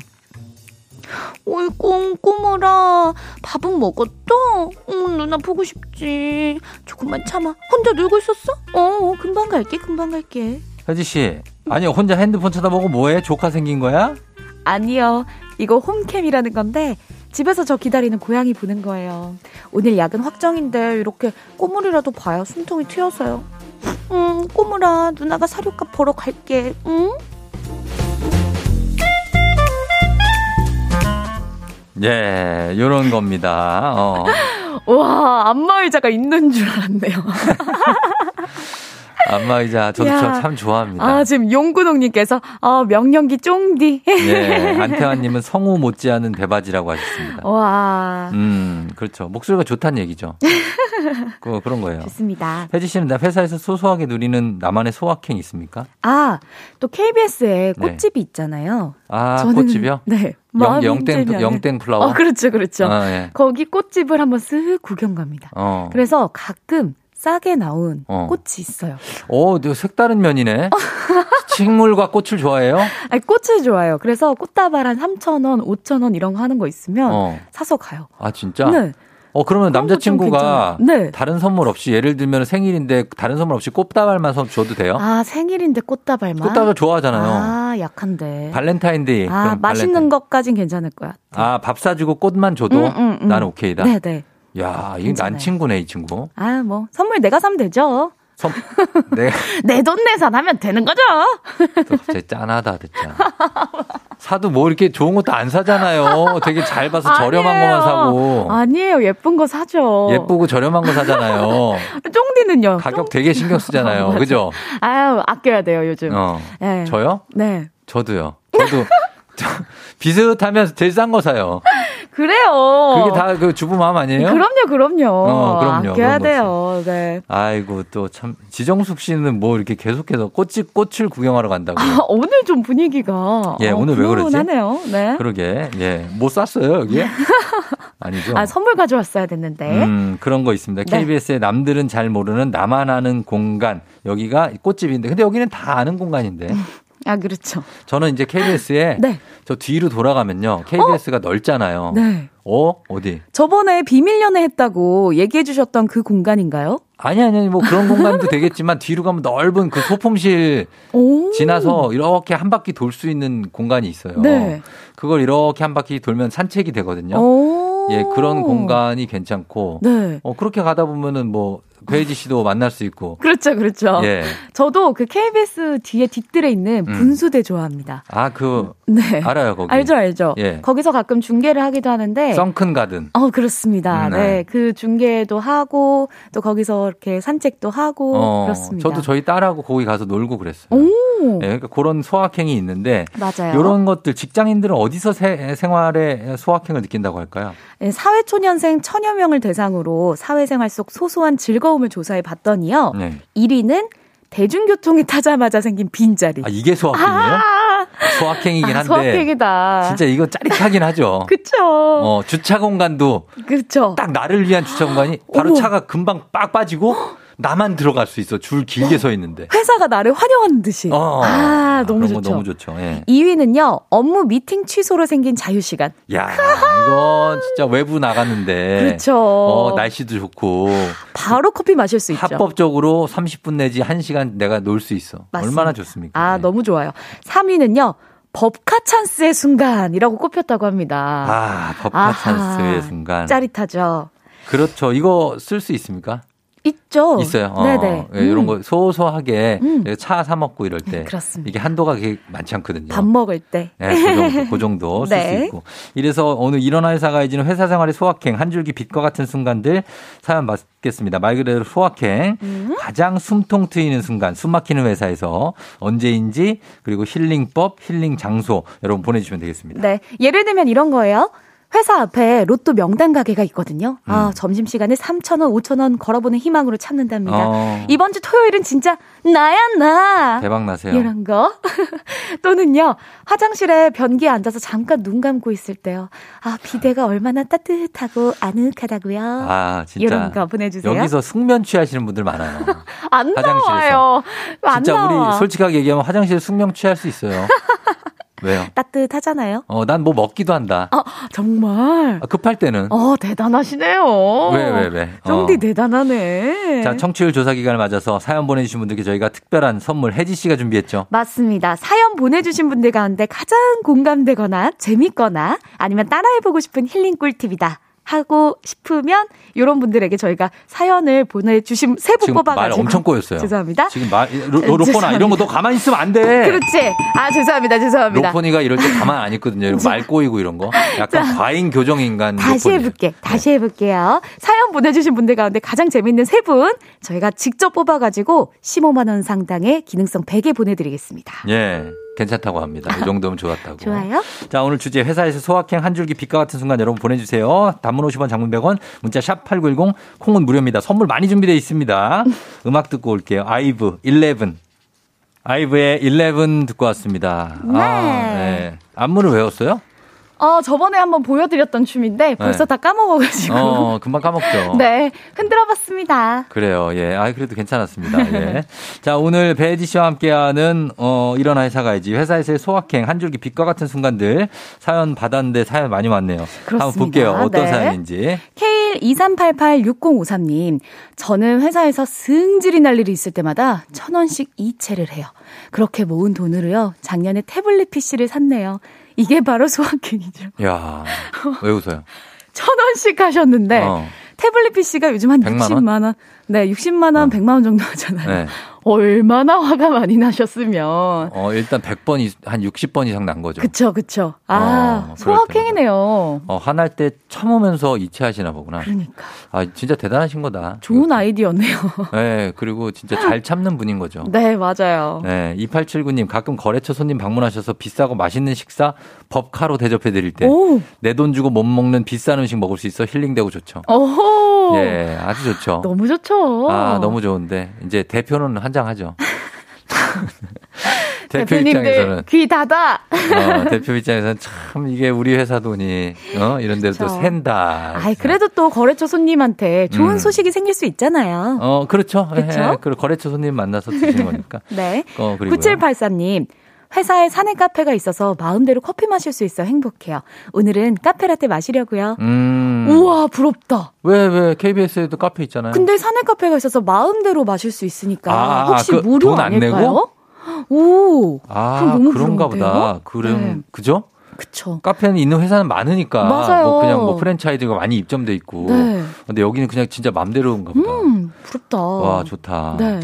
어이구, 꼬머라. 밥은 먹었어? 응, 누나 보고 싶지. 조금만 참아. 혼자 놀고 있었어? 어, 금방 갈게, 금방 갈게. 혜지씨, 아니, 혼자 핸드폰 쳐다보고 뭐해? 조카 생긴 거야? 아니요. 이거 홈캠이라는 건데, 집에서 저 기다리는 고양이 보는 거예요. 오늘 야근 확정인데, 이렇게 꼬물이라도 봐야 숨통이 트여서요. 응, 꼬물아, 누나가 사료값 보러 갈게, 응? 예, 요런 겁니다. 어. 와, 안마의자가 있는 줄 알았네요. 안마의자 저도 야. 참 좋아합니다. 아 지금 용구동님께서 어, 명령기 쫑디. 네, 안태환님은 성우 못지않은 대바지라고 하셨습니다. 와. 음 그렇죠. 목소리가 좋다는 얘기죠. 그 그런 거예요. 좋습니다. 혜지 씨는 회사에서 소소하게 누리는 나만의 소확행 있습니까? 아 또 KBS에 네. 꽃집이 네. 있잖아요. 아 저는, 꽃집이요? 네. 영, 영땡 영땡 플라워. 어, 그렇죠, 그렇죠. 아, 예. 거기 꽃집을 한번 쓱 구경 갑니다. 어. 그래서 가끔 싸게 나온 어. 꽃이 있어요. 오, 색다른 면이네. 식물과 꽃을 좋아해요? 아니, 꽃을 좋아해요. 그래서 꽃다발 한 3,000원, 5,000원 이런 거 하는 거 있으면 어. 사서 가요. 아, 진짜? 네. 어, 그러면 남자친구가 네. 다른 선물 없이 예를 들면 생일인데 다른 선물 없이 꽃다발만 줘도 돼요? 아, 생일인데 꽃다발만? 꽃다발 좋아하잖아요. 아, 약한데. 발렌타인데이. 아, 맛있는 발렌타인. 것까진 괜찮을 거야. 아, 밥 사주고 꽃만 줘도 음, 음, 음. 나는 오케이다? 네네. 야, 이게 난 친구네, 이 친구. 아, 뭐, 선물 내가 사면 되죠. 선, 내, 내돈 내산 하면 되는 거죠. 또 갑자기 짠하다, 진짜. 사도 뭐 이렇게 좋은 것도 안 사잖아요. 되게 잘 봐서 저렴한 아니에요. 것만 사고. 아니에요. 예쁜 거 사죠. 예쁘고 저렴한 거 사잖아요. 쫑디는요? 가격 되게 신경 쓰잖아요. 그죠? 아유, 아껴야 돼요, 요즘. 어. 네. 저요? 네. 저도요. 저도 비슷하면 제일 싼 거 사요. 그래요. 그게 다 그 주부 마음 아니에요? 그럼요, 그럼요. 어, 그럼요. 아껴야 돼요. 네. 아이고 또 참 지정숙 씨는 뭐 이렇게 계속해서 꽃이 꽃을 구경하러 간다고. 아, 오늘 좀 분위기가 예, 오늘 왜 그러지? 하네요. 네. 그러게. 예. 뭐 쌌어요, 여기? 아니죠. 아, 선물 가져왔어야 됐는데. 음, 그런 거 있습니다. 네. KBS의 남들은 잘 모르는 나만 아는 공간. 여기가 꽃집인데. 근데 여기는 다 아는 공간인데. 아, 그렇죠. 저는 이제 KBS에 네. 저 뒤로 돌아가면요. KBS가 어? 넓잖아요. 네. 어? 어디? 저번에 비밀 연애 했다고 얘기해 주셨던 그 공간인가요? 아니 아니 뭐 그런 공간도 되겠지만 뒤로 가면 넓은 그 소품실 오. 지나서 이렇게 한 바퀴 돌 수 있는 공간이 있어요. 네. 그걸 이렇게 한 바퀴 돌면 산책이 되거든요. 오. 예, 그런 공간이 괜찮고 네. 어 그렇게 가다 보면은 뭐 배혜지 씨도 만날 수 있고. 그렇죠, 그렇죠. 예. 저도 그 KBS 뒤에 뒷뜰에 있는 음. 분수대 좋아합니다. 아, 그. 네. 알아요, 거기. 알죠, 알죠. 예. 거기서 가끔 중계를 하기도 하는데. 썬큰 가든. 어, 그렇습니다. 음, 네. 네. 그 중계도 하고, 또 거기서 이렇게 산책도 하고, 어, 그렇습니다. 저도 저희 딸하고 거기 가서 놀고 그랬어요. 오. 네, 그러니까 그런 소확행이 있는데. 맞아요. 이런 것들 직장인들은 어디서 세, 생활의 소확행을 느낀다고 할까요? 네, 사회초년생 천여 명을 대상으로 사회생활 속 소소한 즐거움을 조사해 봤더니요. 네. 1위는 대중교통에 타자마자 생긴 빈자리. 아, 이게 소확행이에요? 아~ 소확행이긴 한데. 아, 소확행이다. 진짜 이거 짜릿하긴 하죠. 그쵸. 어, 주차 공간도. 그쵸. 딱 나를 위한 주차 공간이 바로 어머. 차가 금방 빡 빠지고 나만 들어갈 수 있어. 줄 길게 서 있는데. 회사가 나를 환영하는 듯이. 어, 아, 너무 좋죠. 너무 좋죠. 예. 2위는요. 업무 미팅 취소로 생긴 자유 시간. 야, 이거 진짜 외부 나갔는데. 그렇죠. 어, 날씨도 좋고. 바로 커피 마실 수 있죠. 합법적으로 30분 내지 1시간 내가 놀 수 있어. 맞습니다. 얼마나 좋습니까? 아, 네. 너무 좋아요. 3위는요. 법카 찬스의 순간이라고 꼽혔다고 합니다. 아, 법카 아하, 찬스의 순간. 짜릿하죠. 그렇죠. 이거 쓸 수 있습니까? 있죠. 있어요. 어, 네네. 예, 이런 거 소소하게 음. 차사 먹고 이럴 때. 네, 그렇습니다. 이게 한도가 많지 않거든요. 밥 먹을 때. 네, 그 정도, 그 정도 쓸수 네. 있고. 이래서 오늘 일어나 회사 가야지는 회사 생활의 소확행, 한 줄기 빛과 같은 순간들 사연 받겠습니다. 말 그대로 소확행. 음. 가장 숨통 트이는 순간, 숨 막히는 회사에서 언제인지 그리고 힐링법, 힐링 장소 여러분 보내주시면 되겠습니다. 네. 예를 들면 이런 거예요. 회사 앞에 로또 명당 가게가 있거든요. 아, 음. 아, 점심시간에 3,000원, 5,000원 걸어보는 희망으로 찾는답니다. 어. 이번 주 토요일은 진짜 나야, 나. 대박 나세요. 이런 거. 또는요, 화장실에 변기에 앉아서 잠깐 눈 감고 있을 때요. 아, 비대가 얼마나 따뜻하고 아늑하다고요. 아, 진짜. 이런 거 보내주세요. 여기서 숙면 취하시는 분들 많아요. 안 화장실에서. 나와요. 안 진짜 나와. 우리 솔직하게 얘기하면 화장실에 숙면 취할 수 있어요. 왜요? 따뜻하잖아요. 어, 난 뭐 먹기도 한다. 아, 정말. 아, 급할 때는. 어, 대단하시네요. 왜, 왜, 왜? 쫑디 어. 대단하네. 자, 청취율 조사 기간을 맞아서 사연 보내주신 분들께 저희가 특별한 선물 혜지 씨가 준비했죠. 맞습니다. 사연 보내주신 분들 가운데 가장 공감되거나 재밌거나 아니면 따라해보고 싶은 힐링 꿀팁이다. 하고 싶으면 이런 분들에게 저희가 사연을 보내주신 세분 뽑아가지고 말 엄청 꼬였어요. 죄송합니다. 지금 말 로, 로포나 이런 거 너 가만히 있으면 안 돼. 그렇지. 아 죄송합니다. 죄송합니다. 로포니가 이럴 때 가만 안 있거든요. 말 꼬이고 이런 거. 약간 자, 과잉 교정 인간. 다시 로포니. 해볼게. 다시 해볼게요. 사연 보내주신 분들 가운데 가장 재밌는 세 분 저희가 직접 뽑아가지고 15만 원 상당의 기능성 베개 보내드리겠습니다. 예. 괜찮다고 합니다. 이 정도면 좋았다고. 좋아요. 자, 오늘 주제 회사에서 소확행 한 줄기 빛과 같은 순간 여러분 보내주세요. 단문 50원 장문 100원 문자 샵 8910 콩은 무료입니다. 선물 많이 준비되어 있습니다. 음악 듣고 올게요. 아이브 11. 아이브의 11 듣고 왔습니다. 네. 아, 네. 안무를 외웠어요? 어, 저번에 한번 보여드렸던 춤인데 벌써 네. 다 까먹어가지고. 어, 금방 까먹죠. 네, 흔들어봤습니다. 그래요, 예. 아, 그래도 괜찮았습니다. 예. 자, 오늘 배지 씨와 함께하는 어, 일어나 회사 가야지 회사에서의 소확행 한 줄기 빛과 같은 순간들 사연 받았는데 사연 많이 왔네요. 그렇습니다. 한번 볼게요. 어떤 네. 사연인지. K23886053님, 저는 회사에서 승질이 날 일이 있을 때마다 천 원씩 이체를 해요. 그렇게 모은 돈으로요, 작년에 태블릿 PC를 샀네요. 이게 바로 소확행이죠. 야, 왜 웃어요? 천 원씩 하셨는데 어. 태블릿 PC가 요즘 한 60만 원. 네, 60만 원, 어. 100만 원 정도 하잖아요. 네. 얼마나 화가 많이 나셨으면. 어, 일단 100번, 한 60번 이상 난 거죠. 그쵸, 그쵸. 아, 어, 소확행이네요. 어, 화날 때 참으면서 이체하시나 보구나. 그러니까. 아, 진짜 대단하신 거다. 좋은 이것도. 아이디어네요. 네, 그리고 진짜 잘 참는 분인 거죠. 네, 맞아요. 네, 2879님, 가끔 거래처 손님 방문하셔서 비싸고 맛있는 식사 법카로 대접해 드릴 때. 내 돈 주고 못 먹는 비싼 음식 먹을 수 있어 힐링되고 좋죠. 오호. 예, 아주 좋죠. 너무 좋죠. 아, 너무 좋은데. 이제 대표는 한장하죠. 대표 입장에서는 귀 닫아. 어, 대표 입장에서는 참 이게 우리 회사 돈이 어 이런 데로 또 샌다. 아이 그래도 또 거래처 손님한테 좋은 음. 소식이 생길 수 있잖아요. 어 그렇죠. 그렇죠. 예, 그 거래처 손님 만나서 드시는 거니까. 네. 어, 그리고 9783님 회사에 사내 카페가 있어서 마음대로 커피 마실 수 있어 행복해요. 오늘은 카페라떼 마시려고요. 음. 우와 부럽다. 왜 왜 KBS에도 카페 있잖아요. 근데 사내 카페가 있어서 마음대로 마실 수 있으니까 아, 혹시 그 무료 아닐까요? 내고? 오. 아 너무 그런가? 보다. 그럼 네. 그죠? 그쵸. 카페는 있는 회사는 많으니까. 맞아요. 뭐 그냥 뭐 프랜차이즈가 많이 입점돼 있고. 네. 근데 여기는 그냥 진짜 맘대로인가 보다. 음, 부럽다. 와, 좋다. 네.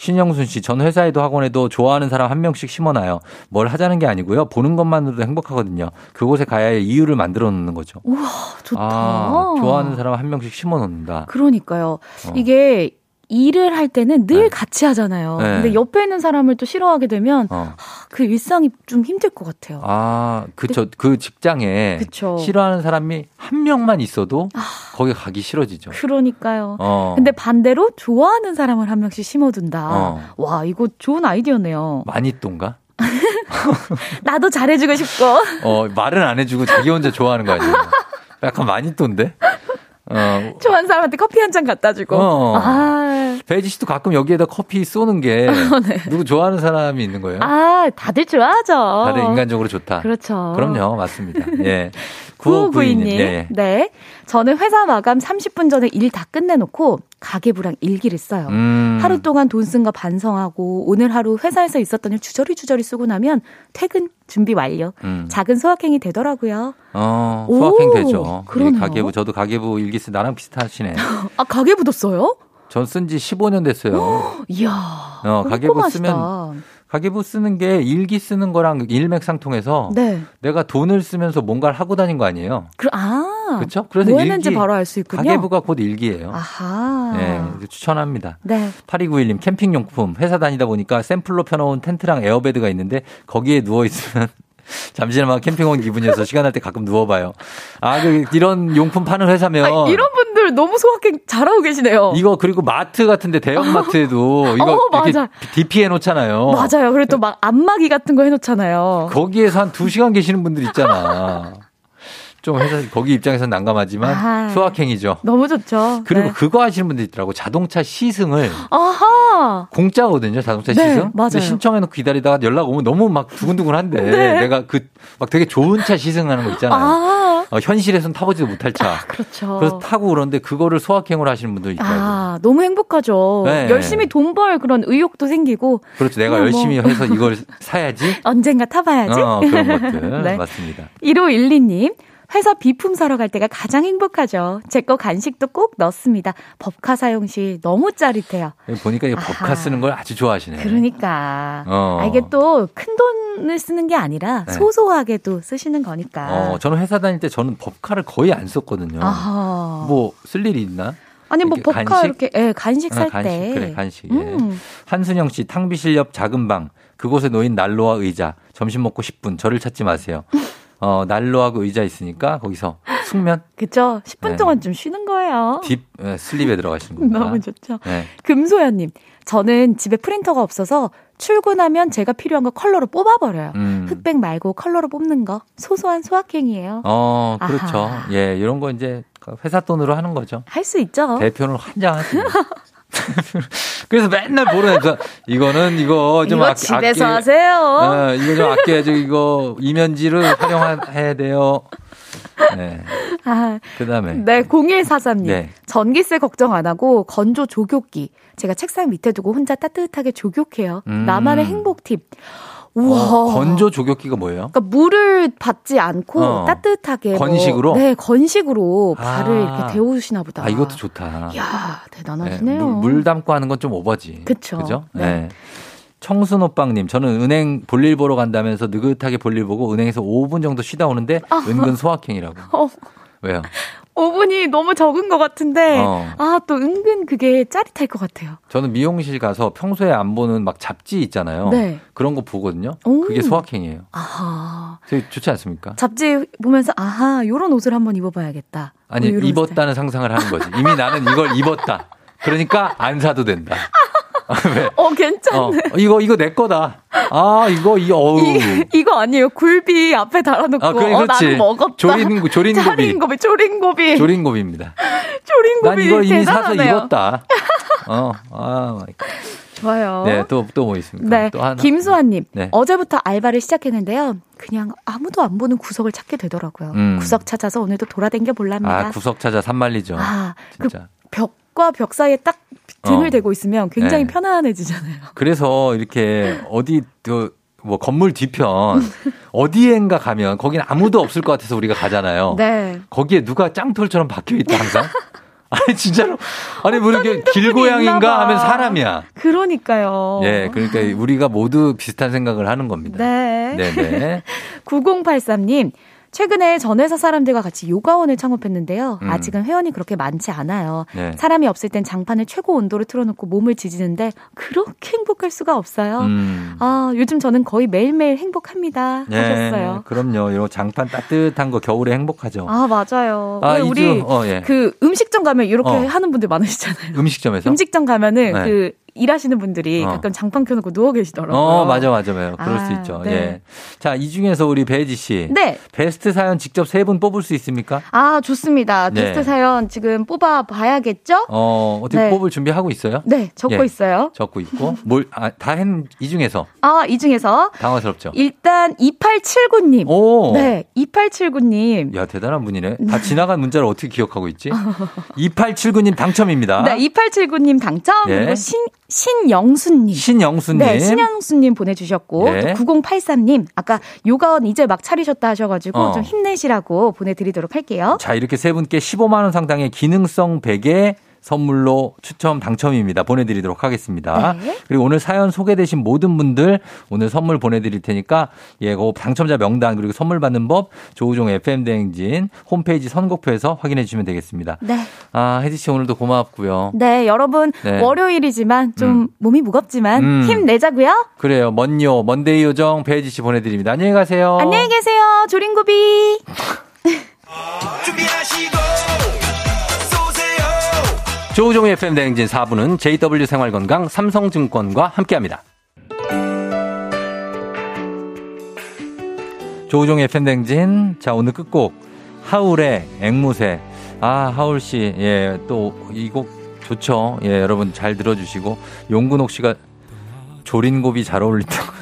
신영순 씨, 전 회사에도 학원에도 좋아하는 사람 한 명씩 심어놔요. 뭘 하자는 게 아니고요. 보는 것만으로도 행복하거든요. 그곳에 가야 할 이유를 만들어 놓는 거죠. 우와, 좋다. 아, 좋아하는 사람 한 명씩 심어 놓는다. 그러니까요. 어. 이게 일을 할 때는 늘 네. 같이 하잖아요. 네. 근데 옆에 있는 사람을 또 싫어하게 되면 어. 그 일상이 좀 힘들 것 같아요. 아, 그쵸. 그 직장에 그쵸. 싫어하는 사람이 한 명만 있어도 아. 거기 가기 싫어지죠. 그러니까요. 어. 근데 반대로 좋아하는 사람을 한 명씩 심어둔다. 어. 와, 이거 좋은 아이디어네요. 많이 똥가? 나도 잘해주고 싶고. 어, 말은 안 해주고 자기 혼자 좋아하는 거 아니에요? 약간 많이 똥데? 어. 좋아하는 사람한테 커피 한 잔 갖다 주고. 어. 아. 배지 씨도 가끔 여기에다 커피 쏘는 게 어, 네. 누구 좋아하는 사람이 있는 거예요? 아, 다들 좋아하죠. 다들 인간적으로 좋다. 그렇죠. 그럼요, 맞습니다. 예. 9592님. 네. 네. 저는 회사 마감 30분 전에 일 다 끝내놓고 가계부랑 일기를 써요. 음. 하루 동안 돈 쓴 거 반성하고 오늘 하루 회사에서 있었던 일 주저리 주저리 쓰고 나면 퇴근 준비 완료. 음. 작은 소확행이 되더라고요. 어, 소확행 오, 되죠. 그러네요. 가계부 저도 가계부 일기 쓰 나랑 비슷하시네. 아 가계부도 써요? 전 쓴 지 15년 됐어요. 이야. 어, 가계부 쓰면 가계부 쓰는 게 일기 쓰는 거랑 일맥상통해서 네. 내가 돈을 쓰면서 뭔가를 하고 다닌 거 아니에요? 그, 아. 그렇죠? 그래서 뭐 했는지 바로 알 수 있군요. 가계부가 곧 일기예요. 아하. 네, 추천합니다. 네. 8291님 캠핑 용품 회사 다니다 보니까 샘플로 펴놓은 텐트랑 에어베드가 있는데 거기에 누워 있으면 잠시나마 캠핑 온 기분이어서 시간 날 때 가끔 누워봐요. 아, 그, 이런 용품 파는 회사면. 아, 이런 분들 너무 소확행 잘하고 계시네요. 이거 그리고 마트 같은데 대형 마트에도 이거 어, 맞아. DP 해놓잖아요. 맞아요. 그리고 또 막 안마기 같은 거 해놓잖아요. 거기에서 한 2시간 계시는 분들 있잖아. 좀 회사 거기 입장에서는 난감하지만 아, 소확행이죠. 너무 좋죠. 그리고 네. 그거 하시는 분들 있더라고. 자동차 시승을 아하. 공짜거든요. 자동차 네, 시승. 맞아요. 근데 신청해놓고 기다리다가 연락 오면 너무 막 두근두근한데 네. 내가 그 막 되게 좋은 차 시승하는 거 있잖아요. 아. 어, 현실에선 타보지도 못할 차. 아, 그렇죠. 그래서 타고 그러는데 그거를 소확행으로 하시는 분들 있더라고요. 아, 너무 행복하죠. 네. 열심히 돈 벌 그런 의욕도 생기고. 그렇죠. 내가 뭐. 열심히 뭐. 해서 이걸 사야지. 언젠가 타봐야지. 어, 그런 것들. 네. 맞습니다. 1512님. 회사 비품 사러 갈 때가 가장 행복하죠. 제 거 간식도 꼭 넣습니다. 법카 사용 시 너무 짜릿해요. 보니까 이 법카 쓰는 걸 아주 좋아하시네. 그러니까. 어. 아, 이게 또 큰 돈을 쓰는 게 아니라 네. 소소하게도 쓰시는 거니까. 어, 저는 회사 다닐 때 저는 법카를 거의 안 썼거든요. 뭐쓸 일이 있나? 아니 뭐 법카 간식? 이렇게 예, 간식 살 아, 때. 그래 간식. 예. 음. 한순영 씨 탕비실 옆 작은 방 그곳에 놓인 난로와 의자 점심 먹고 10분 저를 찾지 마세요. 어, 난로하고 의자 있으니까 거기서 숙면. 그쵸. 10분 네. 동안 좀 쉬는 거예요. deep 네, sleep에 들어가시는 겁니다. 너무 좋죠. 네. 금소연님, 저는 집에 프린터가 없어서 출근하면 제가 필요한 거 컬러로 뽑아버려요. 음. 흑백 말고 컬러로 뽑는 거 소소한 소확행이에요. 어, 그렇죠. 아하. 예, 이런 거 이제 회사 돈으로 하는 거죠. 할 수 있죠. 대표는 환장하시죠. 그래서 맨날 보내서 이거는 이거 좀 이거 집에서 아끼, 하세요. 어, 이거 좀 아껴야죠. 이거 이면지를 활용해야 돼요. 네. 아, 그 다음에. 네, 0143님. 네. 전기세 걱정 안 하고 건조 조교기. 제가 책상 밑에 두고 혼자 따뜻하게 조교해요. 음. 나만의 행복 팁. 우와. 어, 건조 조격기가 뭐예요? 그러니까 물을 받지 않고 어. 따뜻하게 뭐 건식으로 뭐, 네 건식으로 발을 아. 이렇게 데우시나 보다. 아 이것도 좋다. 야 대단하시네요. 네, 물, 물, 담고 하는 건 좀 오버지. 그렇죠. 그죠? 네. 네. 청순오빵님, 저는 은행 볼일 보러 간다면서 느긋하게 볼일 보고 은행에서 5분 정도 쉬다 오는데 아. 은근 소확행이라고. 어. 왜요? 5분이 너무 적은 것 같은데 어. 아또 은근 그게 짜릿할 것 같아요. 저는 미용실 가서 평소에 안 보는 막 잡지 있잖아요. 네. 그런 거 보거든요. 오. 그게 소확행이에요. 아하. 되게 좋지 않습니까? 잡지 보면서 아하 요런 옷을 한번 입어봐야겠다. 아니 뭐 입었다는 스타일. 상상을 하는 거지. 이미 나는 이걸 입었다. 그러니까 안 사도 된다. 왜? 어, 괜찮네. 어, 이거, 이거 내 거다. 아, 이거, 이, 어우. 이, 거 아니에요. 굴비 앞에 달아놓고. 아, 그래, 어, 나는 먹었다. 조린, 조린고비. 조린고비, 조린고비. 조린고비입니다. 조린고비. 난 이걸 이미 대단하네요. 사서 입었다. 어, 아, 마이. 좋아요. 네, 또, 또 뭐 있습니까? 네. 또 하나. 김수환님. 네. 어제부터 알바를 시작했는데요. 그냥 아무도 안 보는 구석을 찾게 되더라고요. 음. 구석 찾아서 오늘도 돌아댕겨 볼랍니다. 아, 구석 찾아 삼만리죠. 아, 그 진짜. 그 벽과 벽 사이에 딱 등을 어. 대고 있으면 굉장히 네. 편안해지잖아요. 그래서 이렇게 어디 뭐 건물 뒤편 어디엔가 가면 거기는 아무도 없을 것 같아서 우리가 가잖아요. 네. 거기에 누가 짱돌처럼 박혀 있다 항상. 아니 진짜로 아니 뭐 이렇게 길고양인가 하면 사람이야. 그러니까요. 예, 그러니까 우리가 모두 비슷한 생각을 하는 겁니다. 네. 네, 네. 9083님 최근에 전 회사 사람들과 같이 요가원을 창업했는데요. 음. 아직은 회원이 그렇게 많지 않아요. 네. 사람이 없을 땐 장판을 최고 온도로 틀어놓고 몸을 지지는데 그렇게 행복할 수가 없어요. 음. 아 요즘 저는 거의 매일매일 행복합니다. 네. 하셨어요. 그럼요. 이 장판 따뜻한 거 겨울에 행복하죠. 아 맞아요. 아, 우리 어, 예. 그 음식점 가면 이렇게 어. 하는 분들 많으시잖아요. 음식점에서 음식점 가면은 네. 그 일하시는 분들이 어. 가끔 장판 켜놓고 누워 계시더라고요. 어, 맞아, 맞아, 맞아. 그럴 아, 수 있죠. 네. 예. 자, 이 중에서 우리 배지 씨. 네. 베스트 사연 직접 세 분 뽑을 수 있습니까? 아, 좋습니다. 네. 베스트 사연 지금 뽑아 봐야겠죠? 어, 어떻게 네. 뽑을 준비하고 있어요? 네, 적고 예. 있어요. 적고 있고. 뭘, 아, 다한 이 중에서. 아, 이 중에서. 당황스럽죠. 일단 2879님. 오. 네, 2879님. 야, 대단한 분이네. 다 네. 지나간 문자를 어떻게 기억하고 있지? 2879님 당첨입니다. 네, 2879님 당첨. 예. 그리고 신, 신영수님. 신영수님. 네, 신영수님 보내주셨고, 예. 9083님. 아까 요가원 이제 막 차리셨다 하셔가지고 어. 좀 힘내시라고 보내드리도록 할게요. 자, 이렇게 세 분께 15만원 상당의 기능성 베개, 선물로 추첨 당첨입니다. 보내드리도록 하겠습니다. 네. 그리고 오늘 사연 소개되신 모든 분들 오늘 선물 보내드릴 테니까 예, 그 당첨자 명단 그리고 선물 받는 법 조우종 FM 대행진 홈페이지 선곡표에서 확인해 주시면 되겠습니다. 네. 아 혜지 씨 오늘도 고맙고요. 네, 여러분 네. 월요일이지만 좀 음. 몸이 무겁지만 음. 힘 내자고요. 그래요. 먼요 먼데이 요정 배혜지 씨 보내드립니다. 안녕히 가세요. 안녕히 계세요. 조린고비. 조우종의 FM 대행진 4부는 JW 생활건강 삼성증권과 함께합니다. 조우종의 FM 대행진. 자 오늘 끝곡. 하울의 앵무새. 아 하울 씨. 예또 이 곡 좋죠. 예 여러분 잘 들어주시고. 용근옥 씨가 조린고비 잘 어울린다고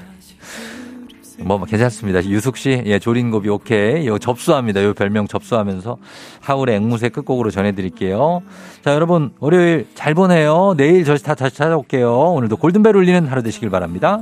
뭐 괜찮습니다. 유숙 씨, 예, 조린고비 오케이. 요 접수합니다. 요 별명 접수하면서 하울의 앵무새 끝곡으로 전해드릴게요. 자, 여러분 월요일 잘 보내요. 내일 저희 다 다시 찾아올게요. 오늘도 골든벨 울리는 하루 되시길 바랍니다.